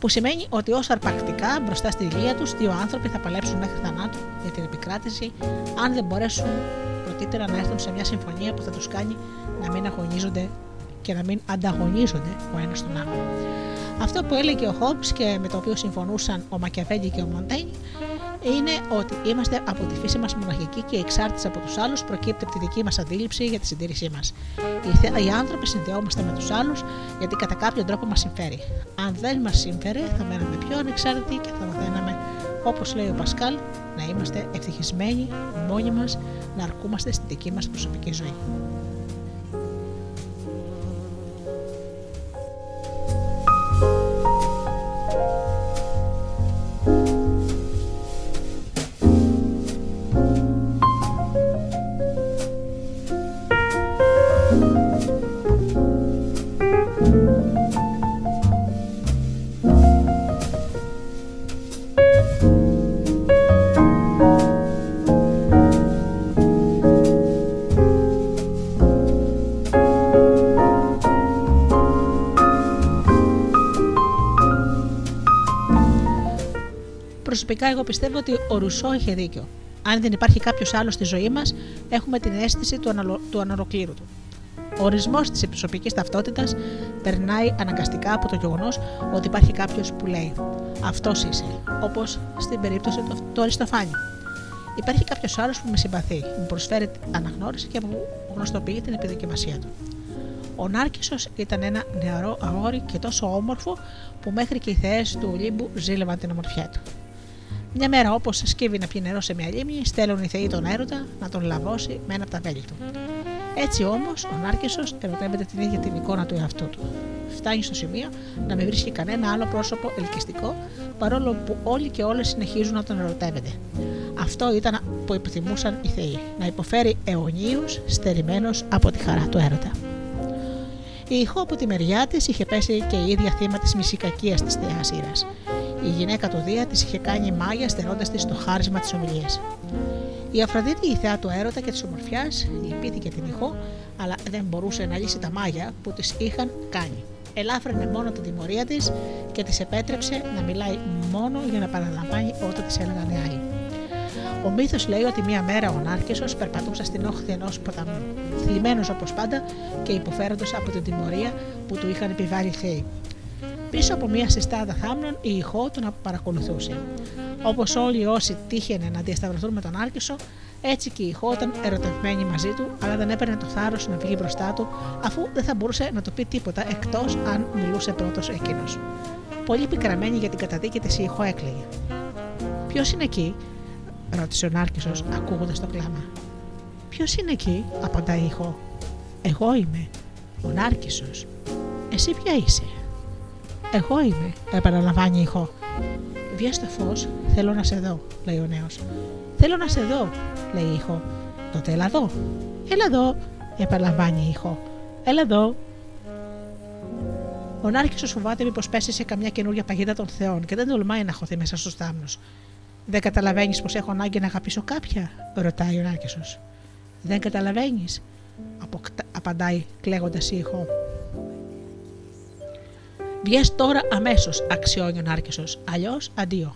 που σημαίνει ότι ω αρπακτικά μπροστά στη ηλία τους, δύο άνθρωποι θα παλέψουν μέχρι θανάτου για την επικράτηση, αν δεν μπορέσουν πρωτήτερα να έρθουν σε μια συμφωνία που θα τους κάνει να μην αγωνίζονται και να μην ανταγωνίζονται ο ένας τον άλλον. Αυτό που έλεγε ο Χόμπ και με το οποίο συμφωνούσαν ο Μακιαβέλη και ο Μοντέιν είναι ότι είμαστε από τη φύση μας μοναχικοί και η εξάρτηση από τους άλλους προκύπτει από τη δική μας αντίληψη για τη συντήρησή μας. Οι άνθρωποι συνδεόμαστε με τους άλλους γιατί κατά κάποιον τρόπο μας συμφέρει. Αν δεν μας συμφέρει, θα μέναμε πιο ανεξάρτητοι και θα μαθαίναμε, όπως λέει ο Πασκάλ, να είμαστε ευτυχισμένοι μόνοι μας, να αρκούμαστε στη δική μας προσωπική ζωή. Προσωπικά, εγώ πιστεύω ότι ο Ρουσό είχε δίκιο. Αν δεν υπάρχει κάποιος άλλος στη ζωή μας, έχουμε την αίσθηση του, αναλο... του ανολοκλήρωτου. Ο ορισμός της προσωπική ταυτότητας περνάει αναγκαστικά από το γεγονός ότι υπάρχει κάποιος που λέει Αυτός είσαι, όπως στην περίπτωση του, του Αριστοφάνη. Υπάρχει κάποιος άλλος που με συμπαθεί, μου προσφέρει αναγνώριση και μου γνωστοποιεί την επιδοκιμασία του. Ο Νάρκησος ήταν ένα νεαρό αγόρι και τόσο όμορφο που μέχρι και οι θεές του Ολύμπου ζήλευαν την ομορφιά του. Μια μέρα, όπως σκύβει να πιει νερό σε μια λίμνη, στέλνουν οι θεοί τον έρωτα να τον λαβώσει με ένα από τα βέλη του. Έτσι όμως, ο Νάρκησο ερωτεύεται την ίδια την εικόνα του εαυτού του. Φτάνει στο σημείο να μην βρίσκει κανένα άλλο πρόσωπο ελκυστικό, παρόλο που όλοι και όλες συνεχίζουν να τον ερωτεύεται. Αυτό ήταν που επιθυμούσαν οι θεοί, να υποφέρει αιωνίους στερημένος από τη χαρά του έρωτα. Η ηχό από τη μεριά της είχε πέσει και η ίδια θύμα της μυσικακίας της θεάς Ήρας. Η γυναίκα του Δία της είχε κάνει μάγια στερώντα της το χάρισμα της ομιλίας. Η Αφροδίτη, η θεά του έρωτα και της ομορφιάς, λυπήθηκε την ηχό, αλλά δεν μπορούσε να λύσει τα μάγια που της είχαν κάνει. Ελάφρυνε μόνο την τιμωρία της και της επέτρεψε να μιλάει μόνο για να παραλαμβάνει όταν της έλεγαν νεάι. Ο μύθος λέει ότι μία μέρα ο Νάρκεσο περπατούσε στην όχθη ενός ποταμού, θλιμμένος όπως πάντα και υποφέροντας από την τιμωρία που του είχαν επιβάλει οι θεοί. Πίσω από μία συστάδα θάμνων η ηχό τον παρακολουθούσε. Όπως όλοι όσοι τύχαινε να διασταυρωθούν με τον Άρκεσο, έτσι και η ηχό ήταν ερωτευμένη μαζί του, αλλά δεν έπαιρνε το θάρρος να βγει μπροστά του, αφού δεν θα μπορούσε να του πει τίποτα εκτός αν μιλούσε πρώτος εκείνος. Πολύ πικραμένη για την καταδίκη της η ηχό έκλαιγε. Ποιος είναι εκεί, ρώτησε ο Νάρκησος, ακούγοντας το κλάμα. Ποιος είναι εκεί, απαντάει η ηχό. Εγώ είμαι, ο Νάρκησος. Εσύ ποια είσαι; Εγώ είμαι, επαναλαμβάνει η ηχό. Βγες στο φως, θέλω να σε δω, λέει ο νέος. Θέλω να σε δω, λέει η ηχό. Τότε έλα εδώ. Έλα εδώ, επαναλαμβάνει η ηχό. Έλα εδώ. Ο Νάρκησο φοβάται μήπως πέσει σε καμιά καινούργια παγίδα των Θεών και δεν τολμάει να χωθεί μέσα στους θάμνους. Δεν καταλαβαίνεις πως έχω ανάγκη να αγαπήσω κάποια, ρωτάει ο Νάρκησος. Δεν καταλαβαίνεις, απαντάει κλαίγοντας η ηχό. Βγες τώρα αμέσως, αξιώνει ο Νάρκησο. Αλλιώς αντίο.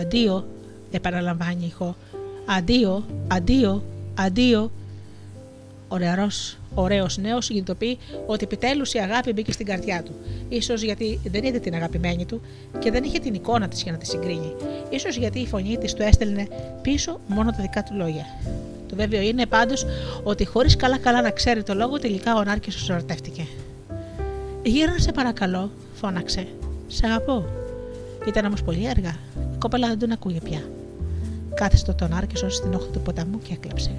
Αντίο, επαναλαμβάνει η ηχό. Αντίο, αντίο, αντίο. Ο νεαρός, ωραίος νέος συνειδητοποιεί ότι επιτέλους η αγάπη μπήκε στην καρδιά του. Ίσως γιατί δεν είδε την αγαπημένη του και δεν είχε την εικόνα της για να τη συγκρίνει. Ίσως γιατί η φωνή της του έστελνε πίσω μόνο τα δικά του λόγια. Το βέβαιο είναι πάντως ότι χωρίς καλά-καλά να ξέρει το λόγο, τελικά ο Νάρκησο ερωτεύτηκε. Γύρνα σε παρακαλώ, φώναξε. Σε αγαπώ. Ήταν όμως πολύ αργά. Η κόπελα δεν τον ακούγε πια. Κάθεστο τον Άρκεσο στην όχθη του ποταμού και έκλεψε.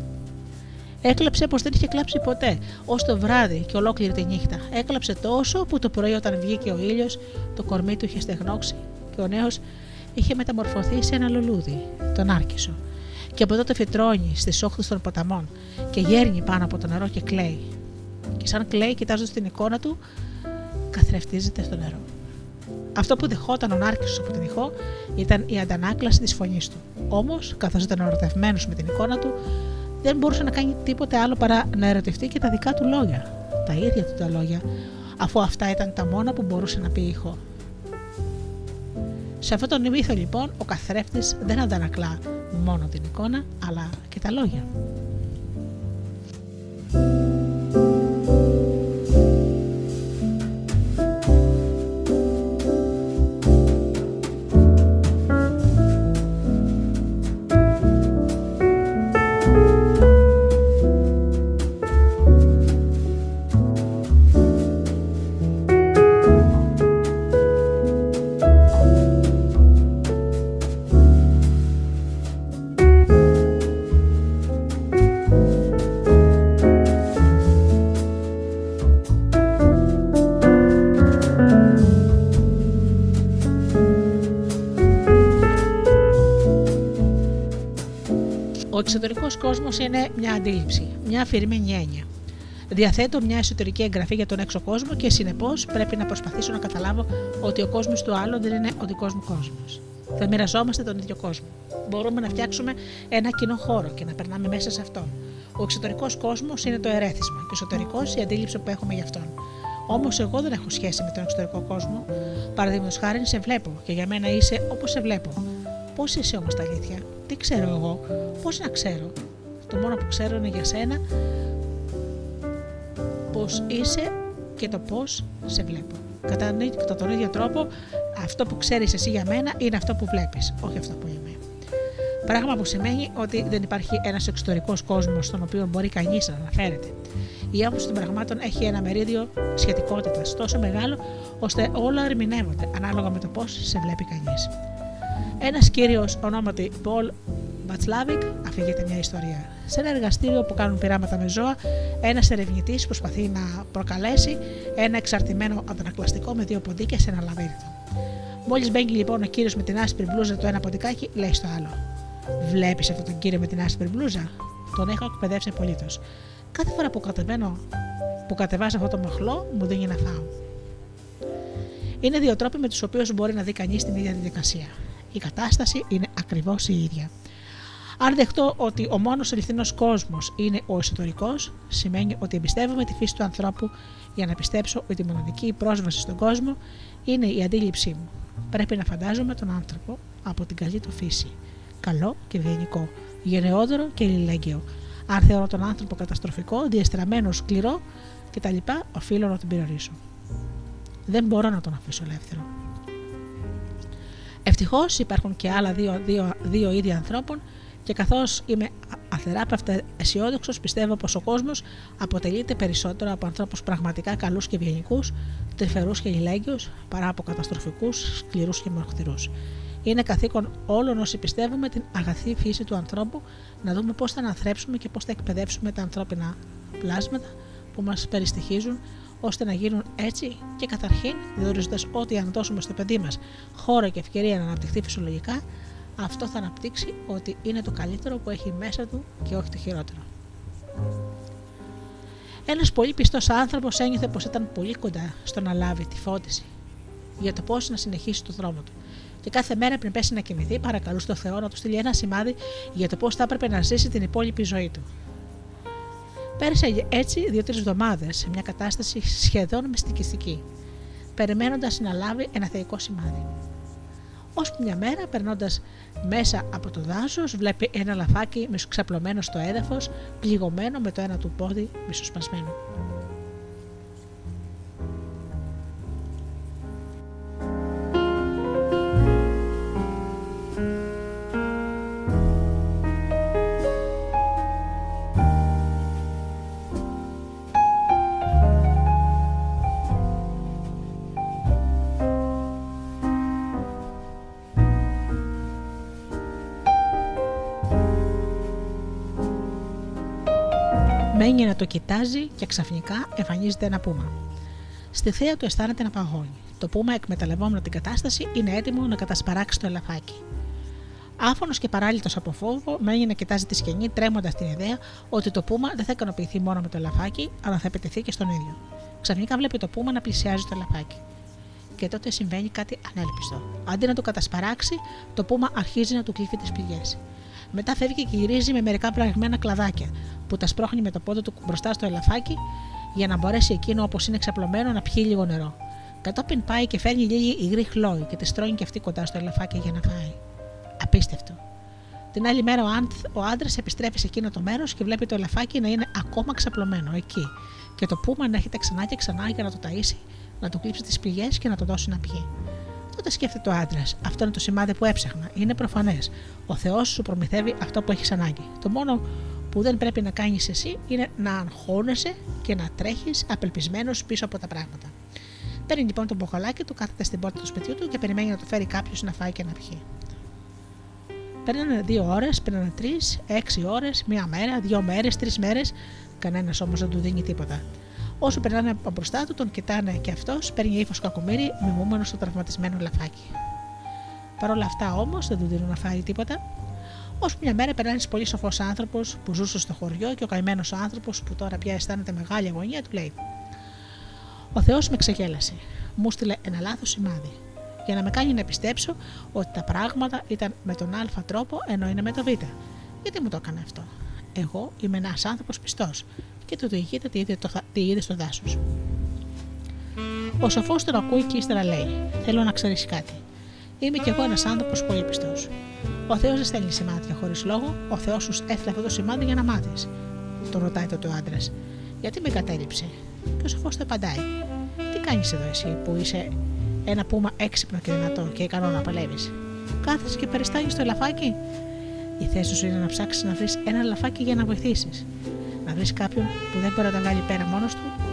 Έκλεψε πως δεν είχε κλάψει ποτέ, ως το βράδυ και ολόκληρη τη νύχτα. Έκλαψε τόσο που το πρωί όταν βγήκε ο ήλιος, το κορμί του είχε στεγνώξει και ο νέος είχε μεταμορφωθεί σε ένα λουλούδι, τον Άρκισο. Και από τότε φυτρώνει στις όχθες των ποταμών και γέρνει πάνω από το νερό και κλαίει. Και σαν κλαίει, κοιτάζοντας την εικόνα του, καθρεφτίζεται στο νερό. Αυτό που δεχόταν ο Νάρκησο από την ηχό ήταν η αντανάκλαση της φωνής του. Όμως, καθώς ήταν ερωτευμένος με την εικόνα του, δεν μπορούσε να κάνει τίποτε άλλο παρά να ερωτευτεί και τα δικά του λόγια. Τα ίδια του τα λόγια, αφού αυτά ήταν τα μόνα που μπορούσε να πει η ηχό. Σε αυτόν τον μύθο λοιπόν ο καθρέφτης δεν αντανακλά μόνο την εικόνα αλλά και τα λόγια. Εξωτερικό κόσμος είναι μια αντίληψη, μια αφηρημένη έννοια. Διαθέτω μια εσωτερική εγγραφή για τον έξω κόσμο και συνεπώς πρέπει να προσπαθήσω να καταλάβω ότι ο κόσμος του άλλου δεν είναι ο δικός μου κόσμος. Θα μοιραζόμαστε τον ίδιο κόσμο. Μπορούμε να φτιάξουμε ένα κοινό χώρο και να περνάμε μέσα σε αυτόν. Ο εξωτερικός κόσμος είναι το ερέθισμα και ο εσωτερικός η αντίληψη που έχουμε για αυτόν. Όμως εγώ δεν έχω σχέση με τον εξωτερικό κόσμο. Παραδείγματος χάρη σε βλέπω και για μένα είσαι όπως σε βλέπω. Πώς είσαι όμως τα αλήθεια, τι ξέρω εγώ, πώς να ξέρω; Το μόνο που ξέρω είναι για σένα πώς είσαι και το πώς σε βλέπω. Κατά, κατά τον ίδιο τρόπο, αυτό που ξέρεις εσύ για μένα είναι αυτό που βλέπεις, όχι αυτό που είμαι. Πράγμα που σημαίνει ότι δεν υπάρχει ένας εξωτερικός κόσμος στον οποίο μπορεί κανείς να αναφέρεται. Η άποψη των πραγμάτων έχει ένα μερίδιο σχετικότητας τόσο μεγάλο ώστε όλα ερμηνεύονται ανάλογα με το πώς σε βλέπει κανείς. Ένας κύριος ονόματι Πολ Μπατσλάβικ αφηγείται μια ιστορία. Σε ένα εργαστήριο που κάνουν πειράματα με ζώα, ένας ερευνητής προσπαθεί να προκαλέσει ένα εξαρτημένο αντανακλαστικό με δύο ποντίκια σε ένα λαβύρινθο. Μόλις μπαίνει λοιπόν ο κύριος με την άσπρη μπλούζα το ένα ποντικάκι, λέει στο άλλο: Βλέπεις αυτόν τον κύριο με την άσπρη μπλούζα; Τον έχω εκπαιδεύσει απολύτως. Κάθε φορά που κατεβαίνω, που κατεβάζω αυτό το μοχλό, μου δίνει να φάω. Είναι δύο τρόποι με τους οποίους μπορεί να δει κανείς την ίδια διαδικασία. Η κατάσταση είναι ακριβώς η ίδια. Αν δεχτώ ότι ο μόνος αληθινός κόσμος είναι ο εσωτερικός, σημαίνει ότι εμπιστεύομαι τη φύση του ανθρώπου για να πιστέψω ότι η μοναδική πρόσβαση στον κόσμο είναι η αντίληψή μου. Πρέπει να φαντάζομαι τον άνθρωπο από την καλή του φύση. Καλό και ευγενικό, γενναιόδωρο και αλληλέγγυο. Αν θεωρώ τον άνθρωπο καταστροφικό, διεστραμμένο, σκληρό κτλ., οφείλω να τον περιορίσω. Δεν μπορώ να τον αφήσω ελεύθερο. Ευτυχώς υπάρχουν και άλλα δύο, δύο, δύο είδη ανθρώπων και καθώς είμαι αθεράπευτα αισιόδοξος, πιστεύω πως ο κόσμος αποτελείται περισσότερο από ανθρώπους πραγματικά καλούς και ευγενικούς, τρυφερούς και γυλαίγιου, παρά από καταστροφικούς, σκληρούς και μορχθηρού. Είναι καθήκον όλων όσοι πιστεύουμε την αγαθή φύση του ανθρώπου να δούμε πώς θα αναθρέψουμε και πώς θα εκπαιδεύσουμε τα ανθρώπινα πλάσματα που μας περιστοιχίζουν ώστε να γίνουν έτσι και καταρχήν διορίζοντας ότι αν δώσουμε στο παιδί μας χώρο και ευκαιρία να αναπτυχθεί φυσιολογικά, αυτό θα αναπτύξει ότι είναι το καλύτερο που έχει μέσα του και όχι το χειρότερο. Ένας πολύ πιστός άνθρωπος ένιωθε πως ήταν πολύ κοντά στο να λάβει τη φώτιση για το πώς να συνεχίσει το δρόμο του. Και κάθε μέρα πριν πέσει να κοιμηθεί, παρακαλούσε τον Θεό να του στείλει ένα σημάδι για το πώς θα έπρεπε να ζήσει την υπόλοιπη ζωή του. Πέρασε έτσι δύο-τρεις εβδομάδες σε μια κατάσταση σχεδόν μυστικιστική, περιμένοντας να λάβει ένα θεϊκό σημάδι. Ώσπου μια μέρα, περνώντας μέσα από το δάσος, βλέπει ένα λαφάκι μισοξαπλωμένο στο έδαφος, πληγωμένο με το ένα του πόδι μισοσπασμένο. Μένει να το κοιτάζει και ξαφνικά εμφανίζεται ένα πούμα. Στη θέα του αισθάνεται να παγώνει. Το πούμα, εκμεταλλευόμενο την κατάσταση, είναι έτοιμο να κατασπαράξει το ελαφάκι. Άφωνος και παράλυτο από φόβο, μένει να κοιτάζει τη σκηνή, τρέμοντας την ιδέα ότι το πούμα δεν θα ικανοποιηθεί μόνο με το ελαφάκι, αλλά θα επιτεθεί και στον ίδιο. Ξαφνικά βλέπει το πούμα να πλησιάζει το ελαφάκι. Και τότε συμβαίνει κάτι ανέλπιστο. Αντί να το κατασπαράξει, το πούμα αρχίζει να του κλείφει τις πηγές. Μετά φεύγει και γυρίζει με μερικά πραγμένα κλαδάκια, που τα σπρώχνει με το πόδι του μπροστά στο ελαφάκι για να μπορέσει εκείνο όπως είναι ξαπλωμένο να πιει λίγο νερό. Κατόπιν πάει και φέρνει λίγη υγρή χλόη και τη στρώνει και αυτή κοντά στο ελαφάκι για να φάει. Απίστευτο. Την άλλη μέρα ο, ο άντρας επιστρέφει σε εκείνο το μέρος και βλέπει το ελαφάκι να είναι ακόμα ξαπλωμένο εκεί και το πούμα να έρχεται ξανά και ξανά για να το ταΐσει, να του κλείψει τις πηγές και να το δώσει να πιει. Τότε σκέφτεται ο άντρας. Αυτό είναι το σημάδι που έψαχνα. Είναι προφανές. Ο Θεός σου προμηθεύει αυτό που έχεις ανάγκη. Το μόνο που δεν πρέπει να κάνεις εσύ είναι να αγχώνεσαι και να τρέχεις απελπισμένος πίσω από τα πράγματα. Παίρνει λοιπόν το μποχαλάκι του, κάθεται στην πόρτα του σπιτιού του και περιμένει να το φέρει κάποιος να φάει και να πιει. Παίρνανε δύο ώρες, παίρνανε τρεις, έξι ώρες, μία μέρα, δύο μέρες, τρεις μέρες. Κανένας όμως δεν του δίνει τίποτα. Όσο περνάνε από μπροστά του, τον κοιτάνε και αυτός, παίρνει ύφος κακομίρι, μιμούμενο στο τραυματισμένο λαφάκι. Παρ' όλα αυτά όμως δεν του δίνουν να φάει τίποτα. Ώσπου μια μέρα περνάει ένας πολύ σοφός άνθρωπος που ζούσε στο χωριό και ο καημένος άνθρωπος που τώρα πια αισθάνεται μεγάλη αγωνία του λέει: Ο Θεός με ξεγέλασε. Μου στείλε ένα λάθος σημάδι. Για να με κάνει να πιστέψω ότι τα πράγματα ήταν με τον Α τρόπο ενώ είναι με το Β. Γιατί μου το έκανε αυτό. Εγώ είμαι ένας άνθρωπος πιστός και του διηγείται τι είδε, το, τι είδε στο δάσος. Ο σοφός τον ακούει και ύστερα λέει: Θέλω να ξέρεις κάτι. Είμαι κι εγώ ένας άνθρωπος πολύ πιστός. Ο Θεός δεν στέλνει σημάδια χωρίς λόγο, ο Θεός σου έστειλε αυτό το σημάδι για να μάθεις. Τον ρωτάει τότε ο άντρας. Γιατί με κατέληψε; Και ο σοφός του απαντάει. Τι κάνεις εδώ εσύ που είσαι ένα πούμα έξυπνο και δυνατό και ικανό να παλεύεις; Κάθεσαι και περιστάγει το ελαφάκι. Η θέση σου είναι να ψάξεις να βρεις ένα λαφάκι για να βοηθήσεις. Να βρεις κάποιον που δεν μπορεί να τα βγάλει πέρα μόνος του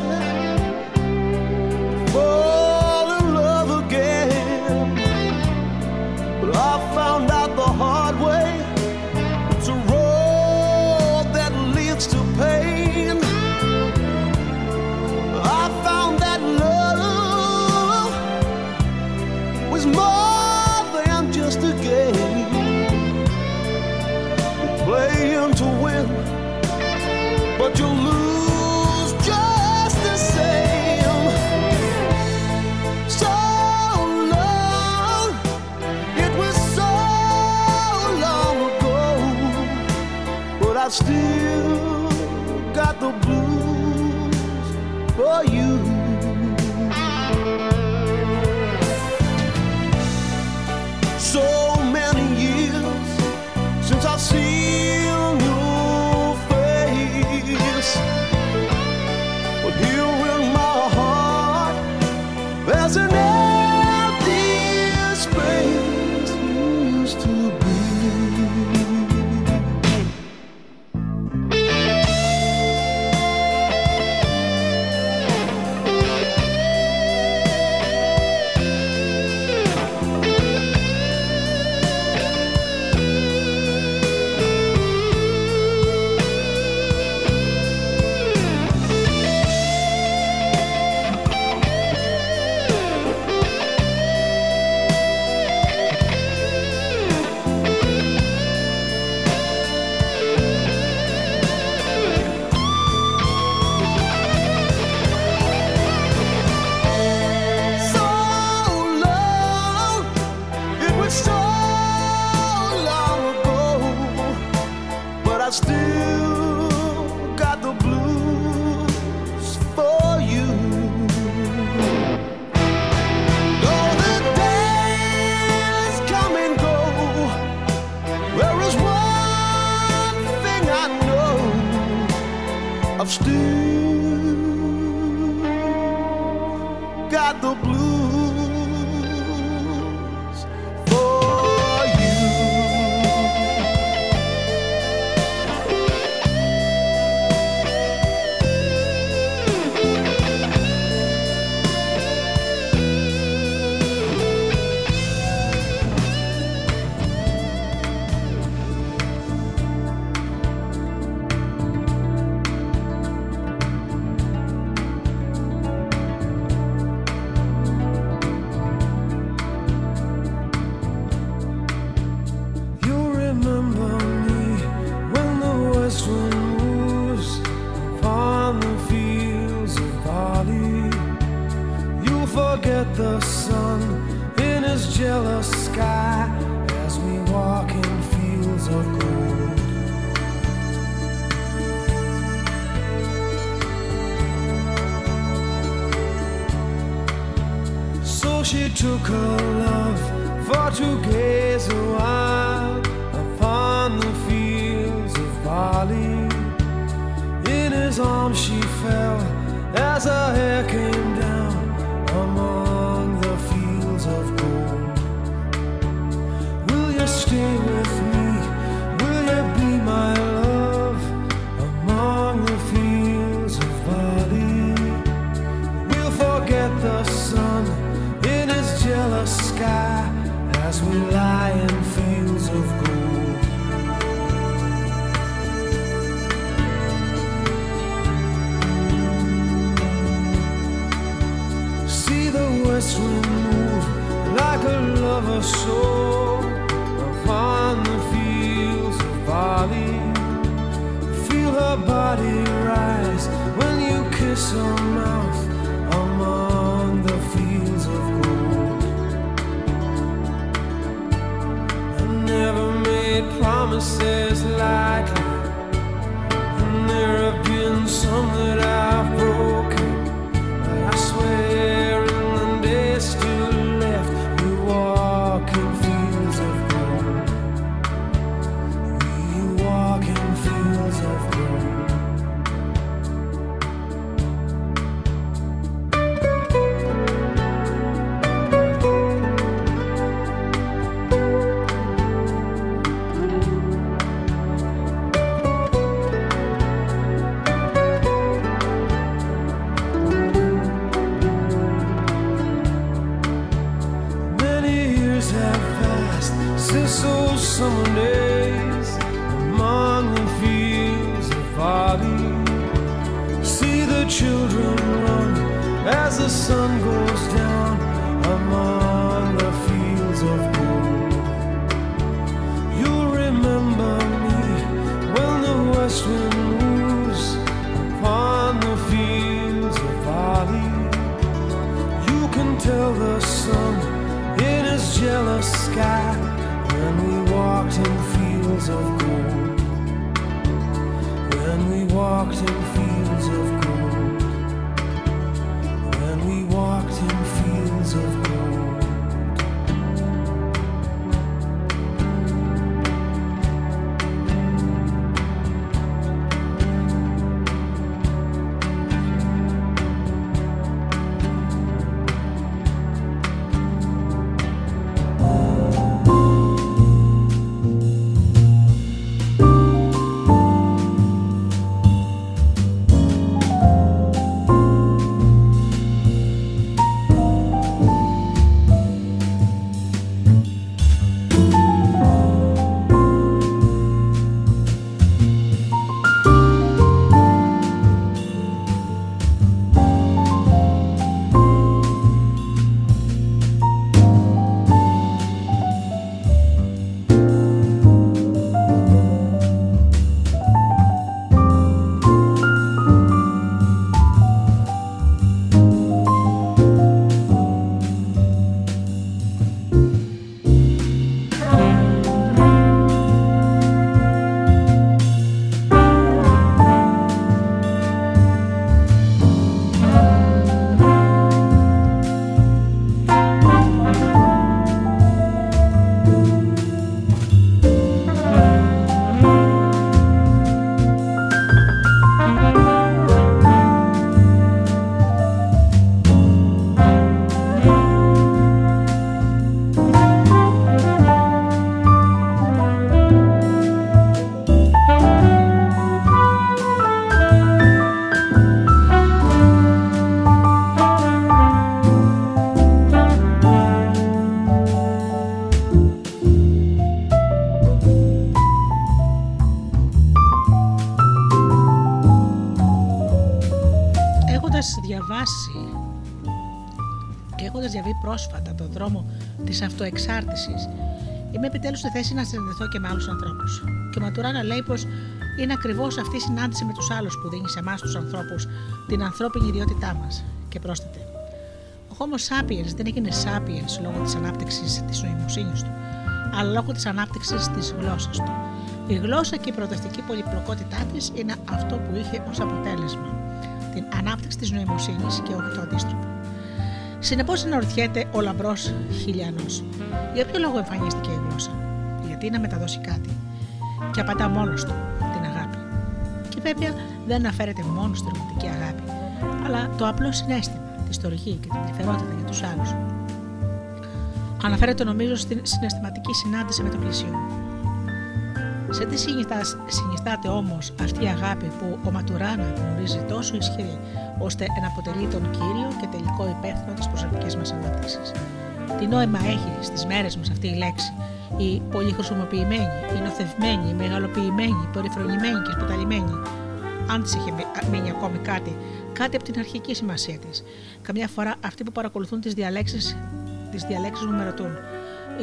of stew. Got the blues. The
sun
goes down among the fields of gold. You'll remember me when the west wind moves upon the fields of barley. You can tell the sun in his jealous sky when we walked in fields of gold. When we walked in
της αυτοεξάρτησης, είμαι επιτέλους στη θέση να συνδεθώ και με άλλους ανθρώπους. Και ο Ματουράνα λέει πως είναι ακριβώς αυτή η συνάντηση με τους άλλους που δίνει σε εμάς τους ανθρώπους την ανθρώπινη ιδιότητά μας. Και πρόσθεται. Ο Homo sapiens δεν έγινε sapiens λόγω της ανάπτυξης της νοημοσύνης του, αλλά λόγω της ανάπτυξης της γλώσσας του. Η γλώσσα και η προοδευτική πολυπλοκότητά της είναι αυτό που είχε ως αποτέλεσμα την ανάπτυξη της νοημοσύνης και όχι το αντίστροφος. Συνεπώς αναρωτιέται ο λαμπρός χιλιανός. Για ποιο λόγο εμφανίστηκε η γλώσσα, Γιατί να μεταδώσει κάτι; Και απαντά μόνος του την αγάπη. Και βέβαια δεν αναφέρεται μόνος στη ρομαντική αγάπη, αλλά το απλό συνέστημα, τη στοργή και την τρυφερότητα για τους άλλους. Αναφέρεται νομίζω στην συναισθηματική συνάντηση με το πλησιό. Σε τι συνιστά- συνιστάται όμως αυτή η αγάπη που ο Ματουράνα γνωρίζει τόσο ισχυρή, ώστε να αποτελεί τον κύριο και τελικό υπεύθυνο της προσωπικής μας ανάπτυξη. Τι νόημα έχει στις μέρες μας αυτή η λέξη, η πολυχρησιμοποιημένη, η νοθευμένη, η μεγαλοποιημένη, η περιφρονημένη και σπαταλημένη, αν της είχε μείνει ακόμη κάτι, κάτι από την αρχική σημασία της. Καμιά φορά αυτοί που παρακολουθούν τις διαλέξει τις διαλέξεις μου με ρωτούν.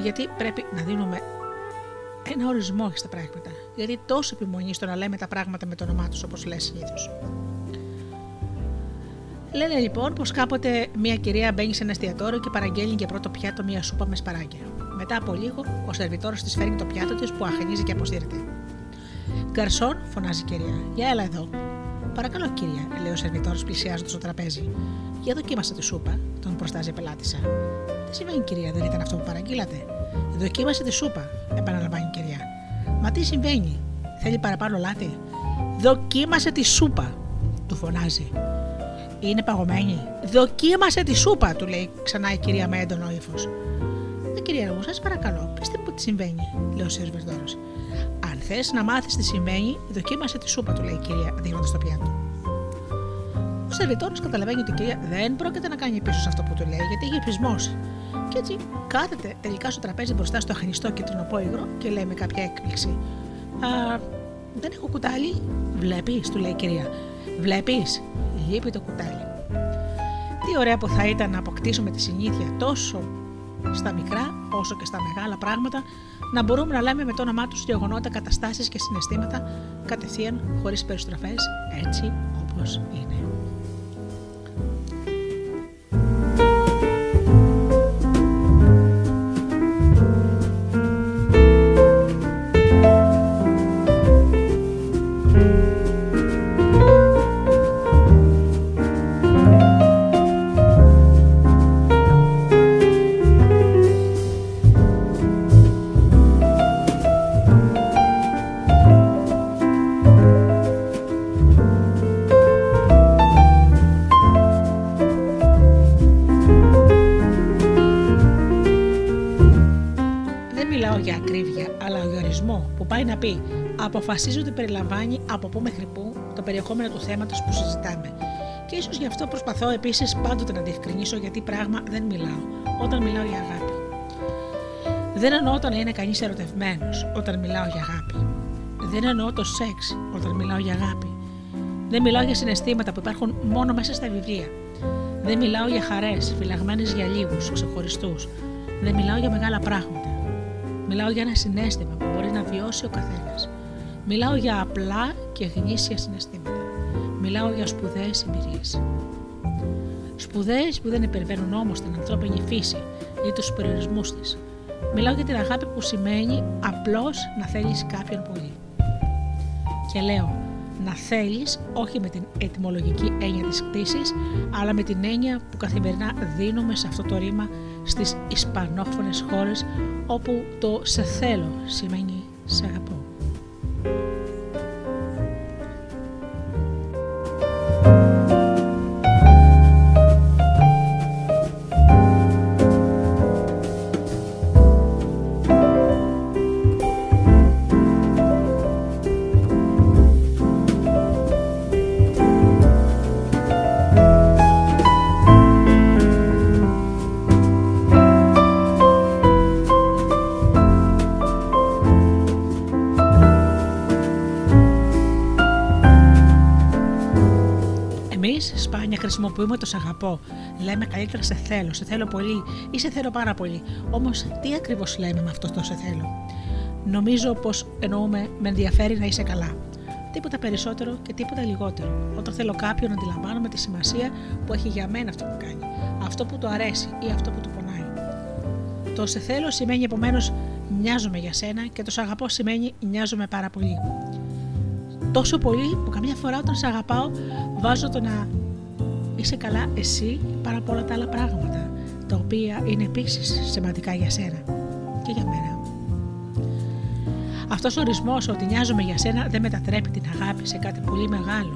γιατί πρέπει να δίνουμε ένα ορισμό στα πράγματα. Γιατί τόσο επιμονή στο να λέμε τα πράγματα με το όνομά τους, όπως λέει συνήθως. Λένε λοιπόν πως κάποτε μια κυρία μπαίνει σε ένα εστιατόριο και παραγγέλνει για πρώτο πιάτο μια σούπα με σπαράγγια. Μετά από λίγο, ο σερβιτόρος της φέρνει το πιάτο της που αχανίζει και αποσύρεται. Γκαρσόν, φωνάζει η κυρία, για έλα εδώ. Παρακαλώ, κυρία, λέει ο σερβιτόρος πλησιάζοντας το τραπέζι. Για δοκίμασα τη σούπα, τον προστάζει η πελάτησα. Τι συμβαίνει, κυρία, δεν ήταν αυτό που παραγγείλατε. Δοκίμασε τη σούπα, επαναλαμβάνει η κυρία. Μα τι συμβαίνει, θέλει παραπάνω λάθη. Δοκίμασε τη σούπα, του φωνάζει. Είναι παγωμένη. Δοκίμασε τη σούπα, του λέει ξανά η κυρία με έντονο ύφος. Ε, κυρία μου, σας παρακαλώ, πείτε μου τι συμβαίνει, λέει ο σερβιτόρο. Αν θες να μάθεις τι συμβαίνει, δοκίμασε τη σούπα, του λέει η κυρία, δίνοντας το πιάτο. Ο σερβιτόρο καταλαβαίνει ότι η κυρία δεν πρόκειται να κάνει πίσω σε αυτό που του λέει, γιατί έχει πεισμό. Και έτσι κάθεται τελικά στο τραπέζι μπροστά στο αχνιστό και τρινοπό υγρό και λέει με κάποια έκπληξη. Α, δεν έχω κουτάλι. Βλέπεις, του λέει η κυρία. Βλέπεις, λείπει το κουτάλι. Τι ωραία που θα ήταν να αποκτήσουμε τη συνήθεια τόσο στα μικρά όσο και στα μεγάλα πράγματα να μπορούμε να λέμε με το όνομά τους γεγονότα, καταστάσεις και συναισθήματα κατευθείαν χωρίς περιστροφέ, έτσι όπως είναι. Ορισμό που πάει να πει αποφασίζω ότι περιλαμβάνει από πού μέχρι πού το περιεχόμενο του θέματος που συζητάμε. Και ίσως γι' αυτό προσπαθώ επίσης πάντοτε να διευκρινίσω γιατί πράγμα δεν μιλάω όταν μιλάω για αγάπη. Δεν εννοώ όταν είναι κανείς ερωτευμένος όταν μιλάω για αγάπη. Δεν εννοώ το σεξ όταν μιλάω για αγάπη. Δεν μιλάω για συναισθήματα που υπάρχουν μόνο μέσα στα βιβλία. Δεν μιλάω για χαρές φυλαγμένες για λίγους, ξεχωριστούς. Δεν μιλάω για μεγάλα πράγματα. Μιλάω για ένα συνέστημα που μπορεί να βιώσει ο καθένας. Μιλάω για απλά και γνήσια συναισθήματα. Μιλάω για σπουδαίες εμπειρίες. Σπουδαίες που δεν υπερβαίνουν όμως την ανθρώπινη φύση ή τους περιορισμούς της. Μιλάω για την αγάπη που σημαίνει απλώς να θέλεις κάποιον πολύ. Και λέω να θέλεις όχι με την ετυμολογική έννοια της κτήσης, αλλά με την έννοια που καθημερινά δίνουμε σε αυτό το ρήμα στις ισπανόφωνες χώρες όπου το «σε θέλω» σημαίνει «σε αγαπώ». Σπάνια χρησιμοποιούμε το σ' αγαπώ. Λέμε καλύτερα σε θέλω, σε θέλω πολύ ή σε θέλω πάρα πολύ. Όμως τι ακριβώς λέμε με αυτό το σε θέλω. Νομίζω πως εννοούμε με ενδιαφέρει να είσαι καλά. Τίποτα περισσότερο και τίποτα λιγότερο. Όταν θέλω κάποιον, αντιλαμβάνομαι τη σημασία που έχει για μένα αυτό που κάνει. Αυτό που του αρέσει ή αυτό που του πονάει. Το σε θέλω σημαίνει επομένως νοιάζομαι για σένα και το σ' αγαπώ σημαίνει νοιάζομαι πάρα πολύ. Τόσο πολύ που καμιά φορά όταν σε αγαπάω βάζω το να είσαι καλά εσύ παρά από όλα τα άλλα πράγματα τα οποία είναι επίσης σημαντικά για σένα και για μένα. Αυτός ο ορισμός ότι νοιάζομαι για σένα δεν μετατρέπει την αγάπη σε κάτι πολύ μεγάλο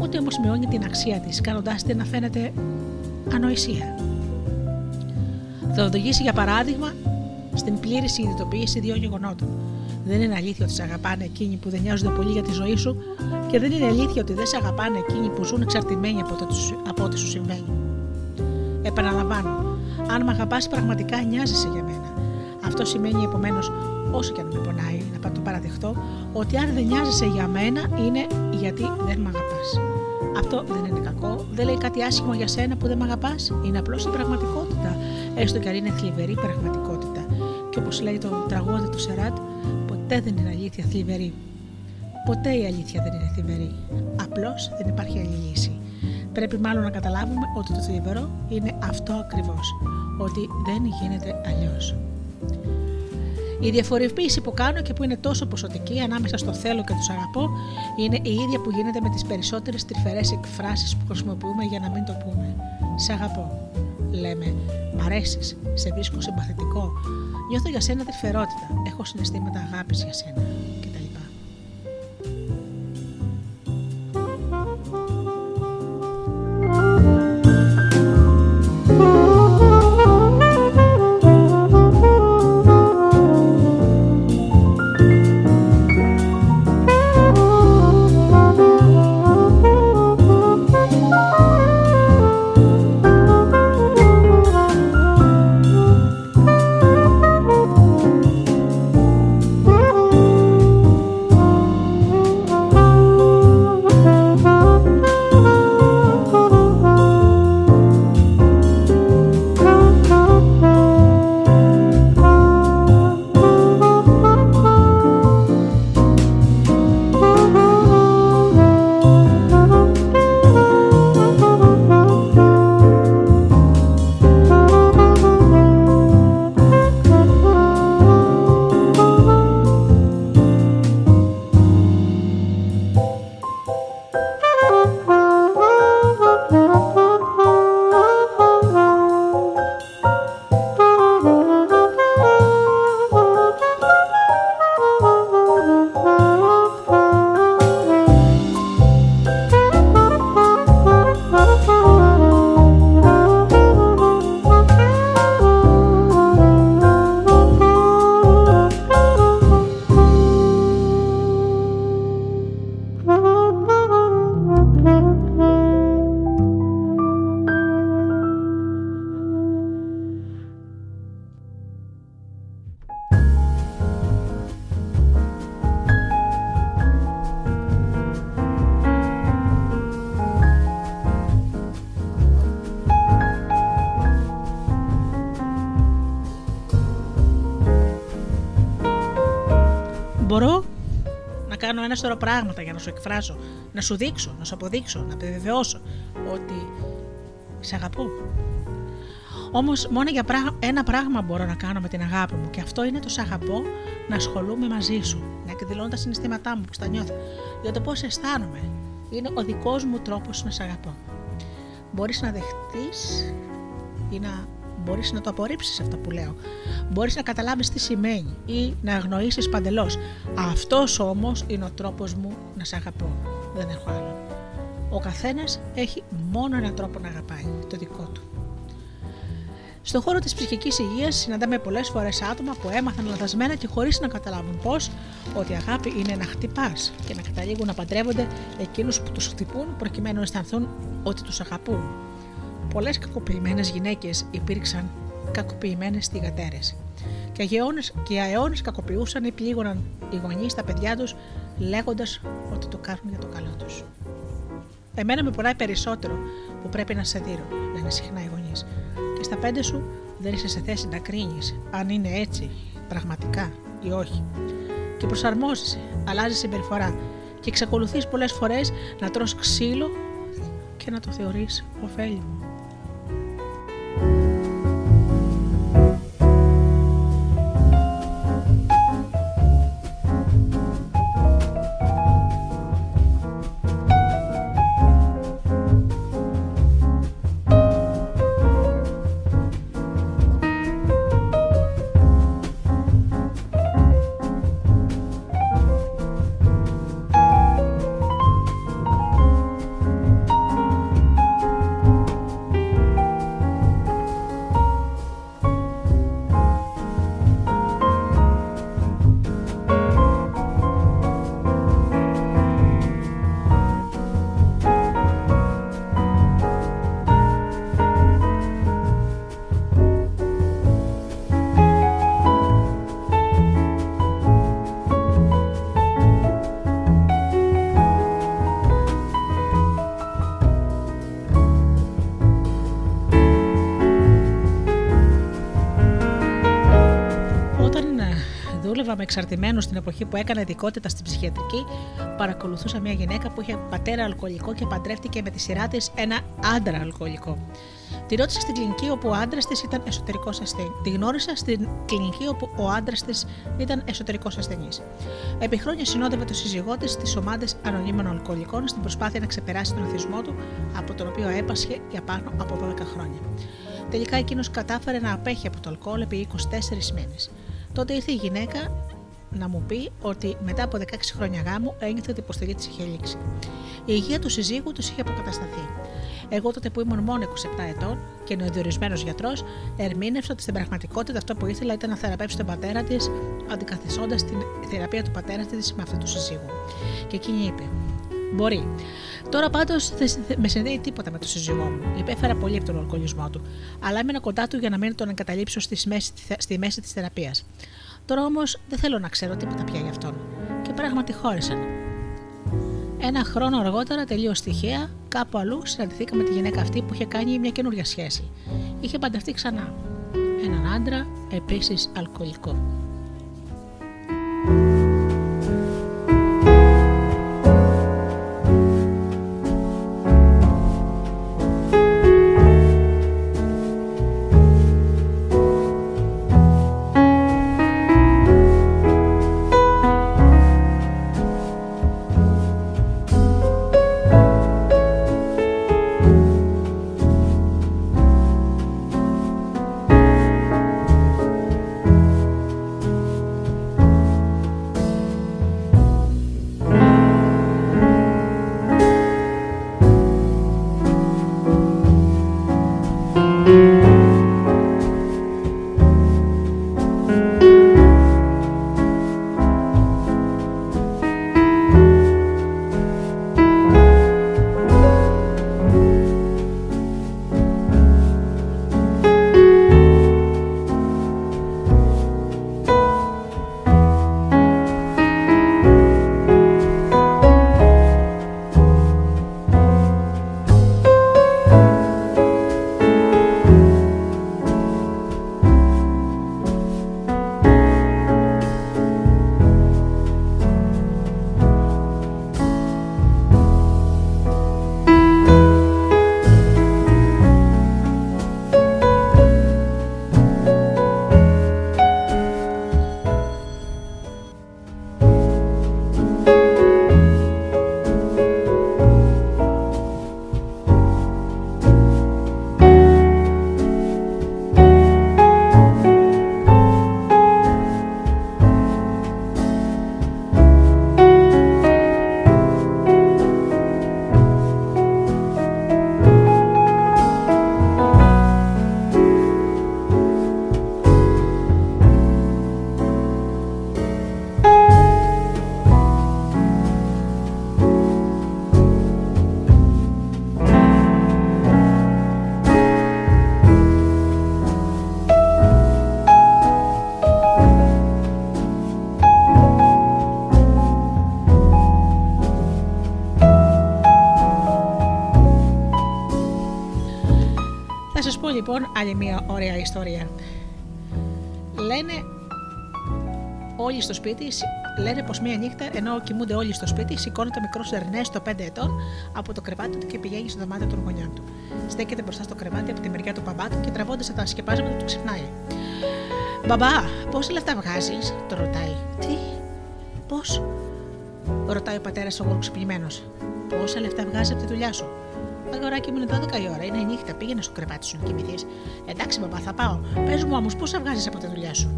ούτε όμως μειώνει την αξία της κάνοντάς την να φαίνεται ανοησία. Θα οδηγήσει για παράδειγμα στην πλήρης συνειδητοποίηση δύο γεγονότων. Δεν είναι αλήθεια ότι σε αγαπάνε εκείνοι που δεν νοιάζονται πολύ για τη ζωή σου και δεν είναι αλήθεια ότι δεν σε αγαπάνε εκείνοι που ζουν εξαρτημένοι από, το, από ό,τι σου συμβαίνει. Επαναλαμβάνω, αν με αγαπάς πραγματικά νοιάζεσαι για μένα. Αυτό σημαίνει επομένως, όσο και αν με πονάει να το παραδεχτώ, ότι αν δεν νοιάζεσαι για μένα είναι γιατί δεν με αγαπάς. Αυτό δεν είναι κακό, δεν λέει κάτι άσχημο για σένα που δεν με αγαπάς. Είναι απλώς η πραγματικότητα, έστω και αν είναι θλιβερή πραγματικότητα. Και όπως λέει το τραγούδι του Σεράτ, ποτέ δεν είναι αλήθεια θλιβερή. Ποτέ η αλήθεια δεν είναι θλιβερή. Απλώς δεν υπάρχει άλλη λύση. Πρέπει μάλλον να καταλάβουμε ότι το θλιβερό είναι αυτό ακριβώς. Ότι δεν γίνεται αλλιώς. Η διαφοροποίηση που κάνω και που είναι τόσο ποσοτική ανάμεσα στο θέλω και τους αγαπώ είναι η ίδια που γίνεται με τις περισσότερες τρυφερές εκφράσεις που χρησιμοποιούμε για να μην το πούμε. Σε αγαπώ. Λέμε, μ' αρέσεις, σε βρίσκω συμπαθητικό, νιώθω για σένα τρυφερότητα, έχω συναισθήματα αγάπης για σένα να κάνω ένα σωρό πράγματα για να σου εκφράσω, να σου δείξω, να σου αποδείξω, να επιβεβαιώσω ότι σε αγαπώ. Όμως, μόνο για πρά- ένα πράγμα μπορώ να κάνω με την αγάπη μου, και αυτό είναι το σ' αγαπώ να ασχολούμαι μαζί σου, να εκδηλώνω τα συναισθήματά μου, πώ τα νιώθω, για το πώ αισθάνομαι. Είναι ο δικός μου τρόπος να σ' αγαπώ. Μπορείς να δεχτείς ή να μπορείς να το απορρίψεις αυτό που λέω. Μπορείς να καταλάβεις τι σημαίνει ή να αγνοήσεις παντελώς. Αυτός όμως είναι ο τρόπος μου να σε αγαπώ. Δεν έχω άλλο. Ο καθένας έχει μόνο έναν τρόπο να αγαπάει, το δικό του. Στον χώρο της ψυχικής υγείας συναντάμε πολλές φορές άτομα που έμαθαν λαθασμένα και χωρίς να καταλάβουν πώς ότι η αγάπη είναι να χτυπάς και να καταλήγουν να παντρεύονται εκείνους που τους χτυπούν προκειμένου να αισθανθούν ότι τους αγαπούν. Πολλές κακοποιημένες γυναίκες υπήρξαν κακοποιημένες θηγατέρε. Και αιώνες, και για αιώνε κακοποιούσαν ή πλήγωναν οι γονείς τα παιδιά τους λέγοντας ότι το κάνουν για το καλό τους. Εμένα με πονάει περισσότερο που πρέπει να σε δίνω, λένε συχνά οι γονείς. Και στα πέντε σου δεν είσαι σε θέση να κρίνεις αν είναι έτσι πραγματικά ή όχι. Και προσαρμόζεσαι, αλλάζει συμπεριφορά και εξακολουθείς πολλές φορές να τρως ξύλο και να το θεωρείς ωφέλιμο. Είμαι εξαρτημένος στην εποχή που έκανα ειδικότητα στην ψυχιατρική, παρακολουθούσα μια γυναίκα που είχε πατέρα αλκοολικό και παντρεύτηκε με τη σειρά της ένα άντρα αλκοολικό. Τη ρώτησα στην κλινική όπου ο άντρας της ήταν εσωτερικός ασθενή. Τη γνώρισα στην κλινική όπου ο άντρας της ήταν εσωτερικός ασθενής. Επί χρόνια συνόδευε το σύζυγό της στις ομάδες ανωνύμων αλκοολικών στην προσπάθεια να ξεπεράσει τον εθισμό του, από τον οποίο έπασχε για πάνω από 12 χρόνια. Τελικά εκείνος κατάφερε να απέχει από το αλκοόλ επί 24 μήνες. Τότε ήρθε η γυναίκα να μου πει ότι μετά από 16 χρόνια γάμου ένιωθε ότι η υποστηρή τη είχε λήξει. Η υγεία του συζύγου του είχε αποκατασταθεί. Εγώ τότε που ήμουν μόνο 27 ετών και νοηδιορισμένο γιατρός, ερμήνευσα ότι στην πραγματικότητα αυτό που ήθελα ήταν να θεραπεύσει τον πατέρα της, αντικαθιστώντας την θεραπεία του πατέρα της με αυτή του συζύγου. Και εκείνη είπε: Μπορεί. Τώρα πάντως δεν με συνδέει τίποτα με τον σύζυγό μου. Υπέφερα πολύ από τον αλκοολισμό του, αλλά έμενα κοντά του για να μην τον εγκαταλείψω στη μέση, στη μέση της θεραπείας. Τώρα όμως δεν θέλω να ξέρω τίποτα πια γι' αυτόν. Και πράγματι χώρισαν. Ένα χρόνο αργότερα, τελείω τυχαία, κάπου αλλού συναντηθήκαμε τη γυναίκα αυτή που είχε κάνει μια καινούργια σχέση. Είχε παντρευτεί ξανά. Έναν άντρα, επίσης αλκοολικό. Λοιπόν άλλη μια ωραία ιστορία. Λένε όλοι στο σπίτι, λένε πως μία νύχτα ενώ κοιμούνται όλοι στο σπίτι, σηκώνεται ο μικρός Ερνέστο 5 ετών από το κρεβάτι του και πηγαίνει στο δωμάτιο των γονιών του. Στέκεται μπροστά στο κρεβάτι από τη μεριά του μπαμπά του και τραβώντας τα σκεπάσματα του ξυπνάει. Μπαμπά, πόσα λεφτά βγάζεις, το ρωτάει. Τι, πώς, ρωτάει ο πατέρας ο ξυπνημένο. Πόσα λεφτά βγάζεις από τη δουλειά σου. Αγοράκι μου είναι 12 η ώρα, είναι η νύχτα, πήγαινε στο κρεβάτι σου να κοιμηθείς. Εντάξει, μπαμπά, θα πάω. Πες μου όμω, πόσα βγάζεις από τη δουλειά σου;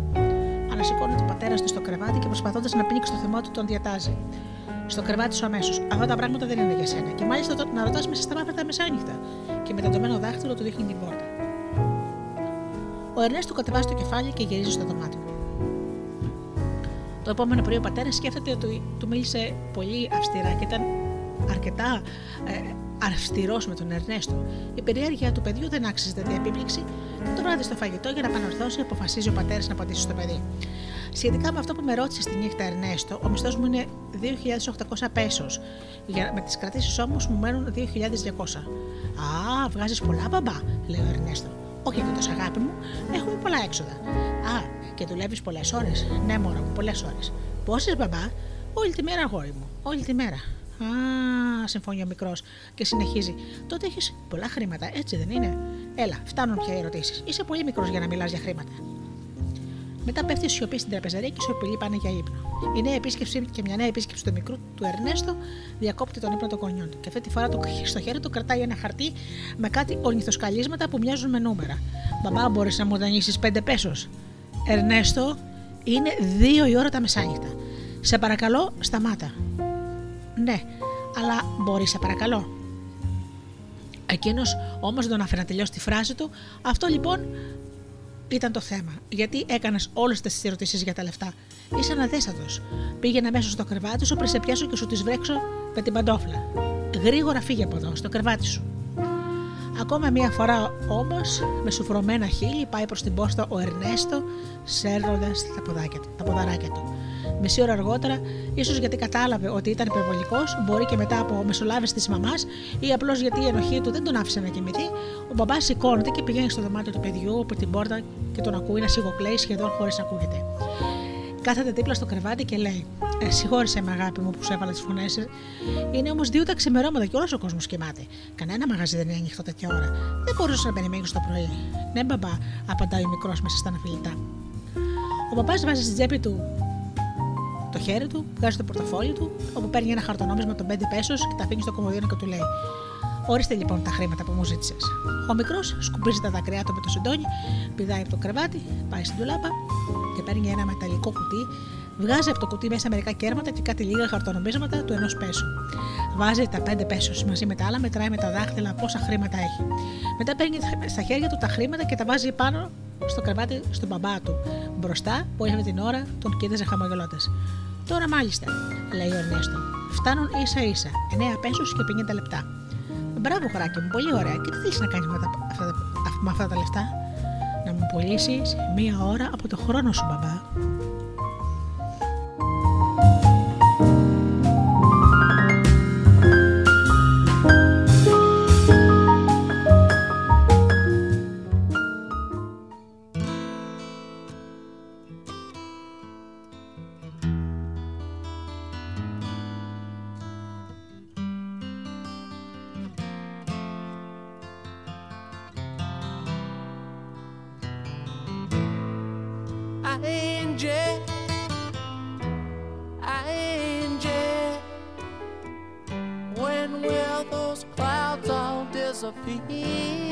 Ανασηκώνεται ο πατέρα του στο κρεβάτι και προσπαθώντας να πνίξει το θυμό του, τον διατάζει. Στο κρεβάτι σου αμέσως. Αυτά τα πράγματα δεν είναι για σένα. Και μάλιστα το, να ρωτάς μέσα στα μάτια τα μεσάνυχτα. Και με τεντωμένο δάχτυλο του δείχνει την πόρτα. Ο Ερνέστο του κατεβάζει το κεφάλι και γυρίζει στο δωμάτιο. Το επόμενο πρωί ο πατέρας σκέφτεται ότι του μίλησε πολύ αυστηρά και ήταν αρκετά ε, αυστηρό με τον Ερνέστο. Η περιέργεια του παιδιού δεν άξιζε τέτοια επίπληξη και το βράδυ στο φαγητό για να επανορθώσει αποφασίζει ο πατέρας να απαντήσει στο παιδί. Σχετικά με αυτό που με ρώτησε τη νύχτα Ερνέστο, ο μισθός μου είναι 2.800 πέσος. Με τις κρατήσεις όμως μου μένουν 2.200. Α, βγάζεις πολλά μπαμπά, λέει ο Ερνέστο. Όχι και τόσο αγάπη μου, έχουμε πολλά έξοδα. Α, και δουλεύεις πολλές ώρες. Ναι, μωρό μου, πολλές ώρες. Πόσες, μπαμπά, όλη τη μέρα, αγόρι μου, όλη τη μέρα. Α, συμφωνεί ο μικρός και συνεχίζει. Τότε έχεις πολλά χρήματα, έτσι δεν είναι; Έλα, φτάνουν πια οι ερωτήσεις. Είσαι πολύ μικρός για να μιλάς για χρήματα. Μετά πέφτει η σιωπή στην τραπεζαρία και οι σιωπηλοί πάνε για ύπνο. Η νέα επίσκεψη και μια νέα επίσκεψη του μικρού του Ερνέστο διακόπτει τον ύπνο των γονιών του. Και αυτή τη φορά το, στο χέρι του κρατάει ένα χαρτί με κάτι ορνηθοσκαλίσματα που μοιάζουν με νούμερα. Μπαμπά, μπορείς να μου δανείσεις πέντε πέσος; Ερνέστο, είναι δύο η ώρα τα μεσάνυχτα. Σε παρακαλώ, σταμάτα. Ναι, αλλά μπορείς, σε παρακαλώ. Εκείνος όμως δεν τον άφηνε να τελειώσει τη φράση του. Αυτό λοιπόν ήταν το θέμα. Γιατί έκανες όλες τις ερωτήσεις για τα λεφτά. Είσαι αναδέστατο. Πήγαινε μέσα στο κρεβάτι σου πριν σε πιάσω και σου τις βρέξω με την παντόφλα. Γρήγορα φύγε από εδώ, στο κρεβάτι σου. Ακόμα μία φορά όμως, με σουφρωμένα χείλη, πάει προς την πόστα ο Ερνέστο, σέρνοντας τα, ποδάκια του- τα ποδαράκια του. Μισή ώρα αργότερα, ίσως γιατί κατάλαβε ότι ήταν υπερβολικός, μπορεί και μετά από μεσολάβηση της μαμάς ή απλώς γιατί η ενοχή του δεν τον άφησε να κοιμηθεί, ο μπαμπάς σηκώνεται και πηγαίνει στο δωμάτιο του παιδιού από την πόρτα και τον ακούει να σιγοκλαίει σχεδόν χωρίς να ακούγεται. Κάθεται δίπλα στο κρεβάτι και λέει: ε, Συγχώρησε με αγάπη μου που σου έβαλα τις φωνές. Είναι όμως δύο τα ξημερώματα και όλος ο κόσμος κοιμάται. Κανένα μαγαζί δεν είναι ανοιχτό τέτοια ώρα. Δεν μπορούσες να περιμένεις το πρωί. Ναι, μπαμπά, απαντάει ο μικρός μέσα στα αναφιλητά. Ο μπαμπάς βάζει στην τσέπη του το χέρι του, βγάζει το πορτοφόλι του, όπου παίρνει ένα χαρτονόμισμα των 5 πέσω και τα αφήνει στο κομμωδίνο και του λέει: Ορίστε λοιπόν τα χρήματα που μου ζήτησες. Ο μικρός σκουπίζει τα δακρυά του με το σεντόνι, πηδάει από το κρεβάτι, πάει στην τουλάπα και παίρνει ένα μεταλλικό κουτί, βγάζει από το κουτί μέσα μερικά κέρματα και κάτι λίγα χαρτονομίσματα του ενός πέσου. Βάζει τα 5 πέσω μαζί με τα άλλα, μετράει με τα δάχτυλα πόσα χρήματα έχει. Μετά παίρνει στα χέρια του τα χρήματα και τα βάζει πάνω στο κρεβάτι στον μπαμπά του. Μπροστά, που είχαμε την ώρα, τον κοίταζε χαμογελώντας. Τώρα μάλιστα, λέει ο Ερνέστο. Φτάνουν ίσα ίσα, 9 πέσους και 50 λεπτά. Μπράβο, χωράκι μου, πολύ ωραία. Και τι θέλεις να κάνεις με, τα- αυτά, τα- με αυτά τα λεφτά, Να μου πουλήσεις μία ώρα από το χρόνο σου, μπαμπά.
Angie, Angie, when will those clouds all disappear?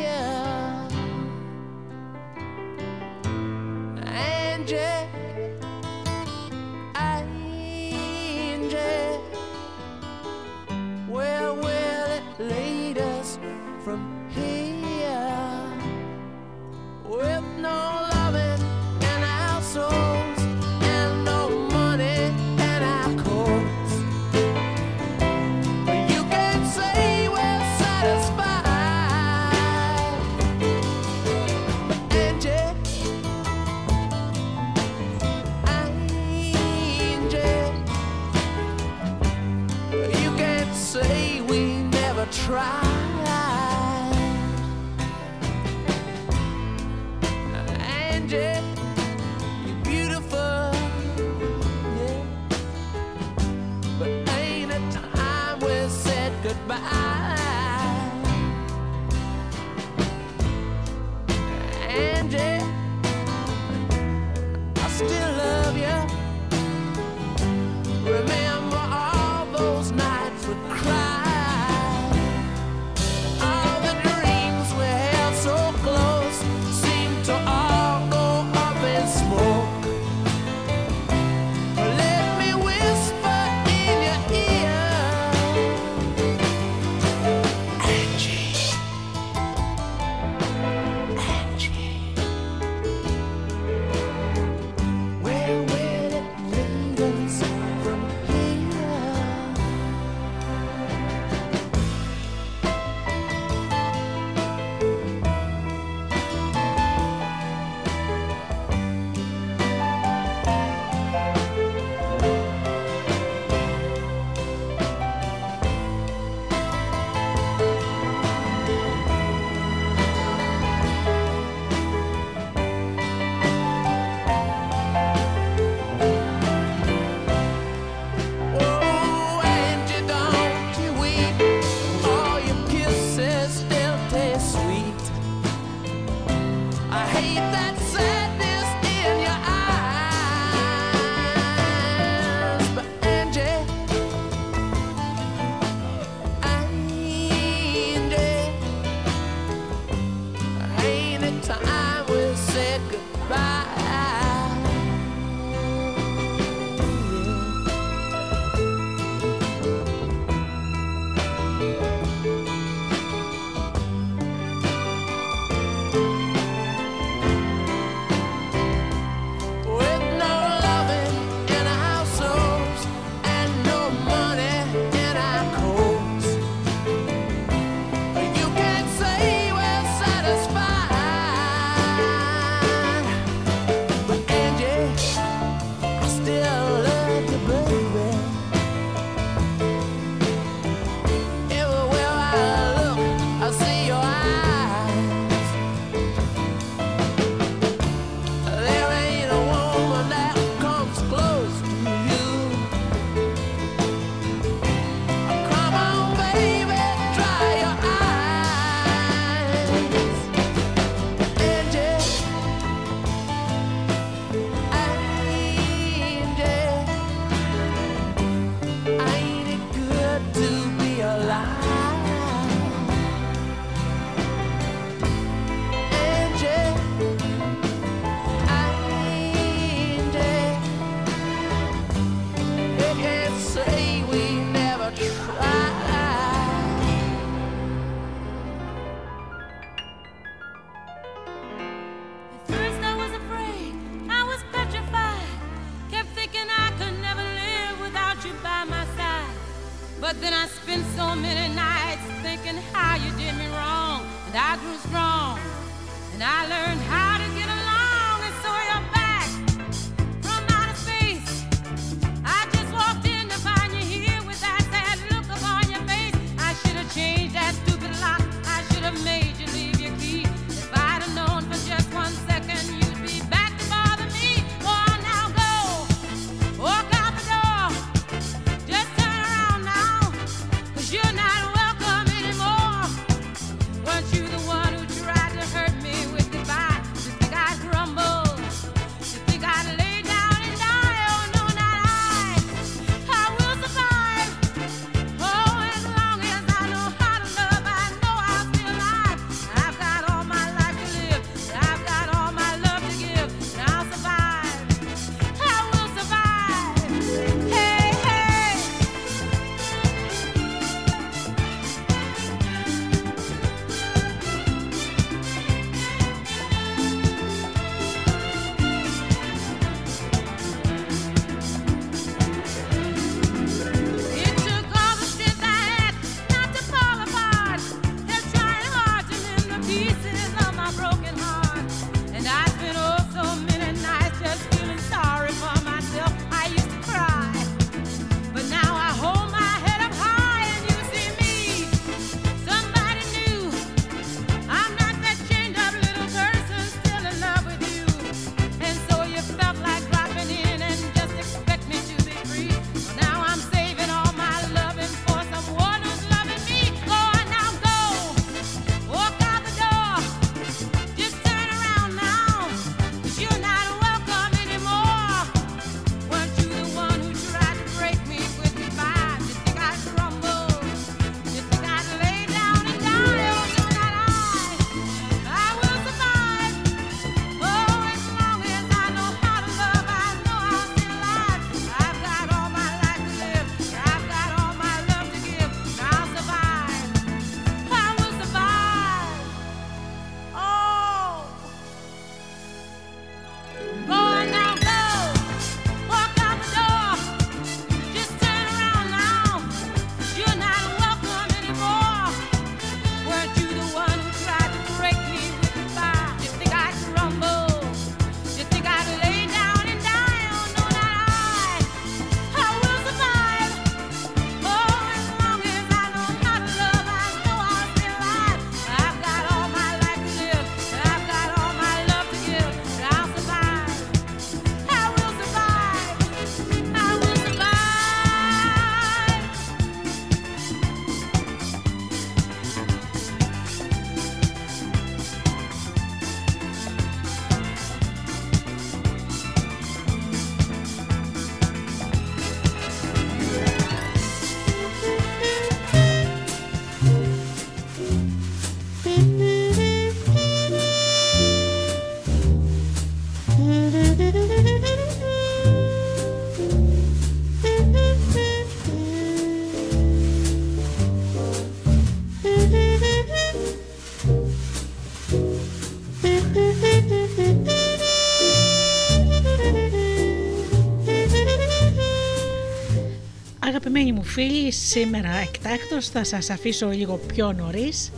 φίλοι σήμερα εκτάκτος θα σας αφήσω λίγο πιο νωρίς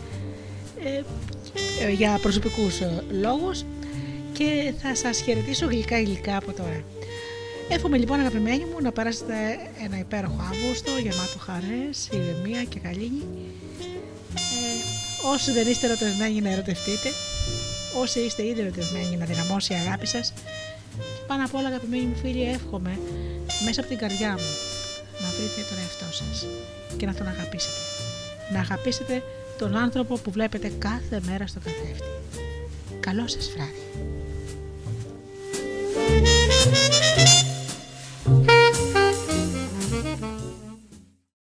ε, ε για προσωπικούς ε, λόγους και θα σας χαιρετήσω γλυκά γλυκά από τώρα. Εύχομαι λοιπόν αγαπημένοι μου να περάσετε ένα υπέροχο Αύγουστο γεμάτο χαρές, ηρεμία και γαλήνη. Ε, όσοι δεν είστε ερωτευμένοι να ερωτευτείτε, όσοι είστε ήδη ερωτευμένοι να δυναμώσει η αγάπη σας πάνω απ' όλα αγαπημένοι μου φίλοι εύχομαι μέσα από την καρδιά μου σας και να τον αγαπήσετε. Να αγαπήσετε τον άνθρωπο που βλέπετε κάθε μέρα στο καθρέφτη. Καλό σας βράδυ.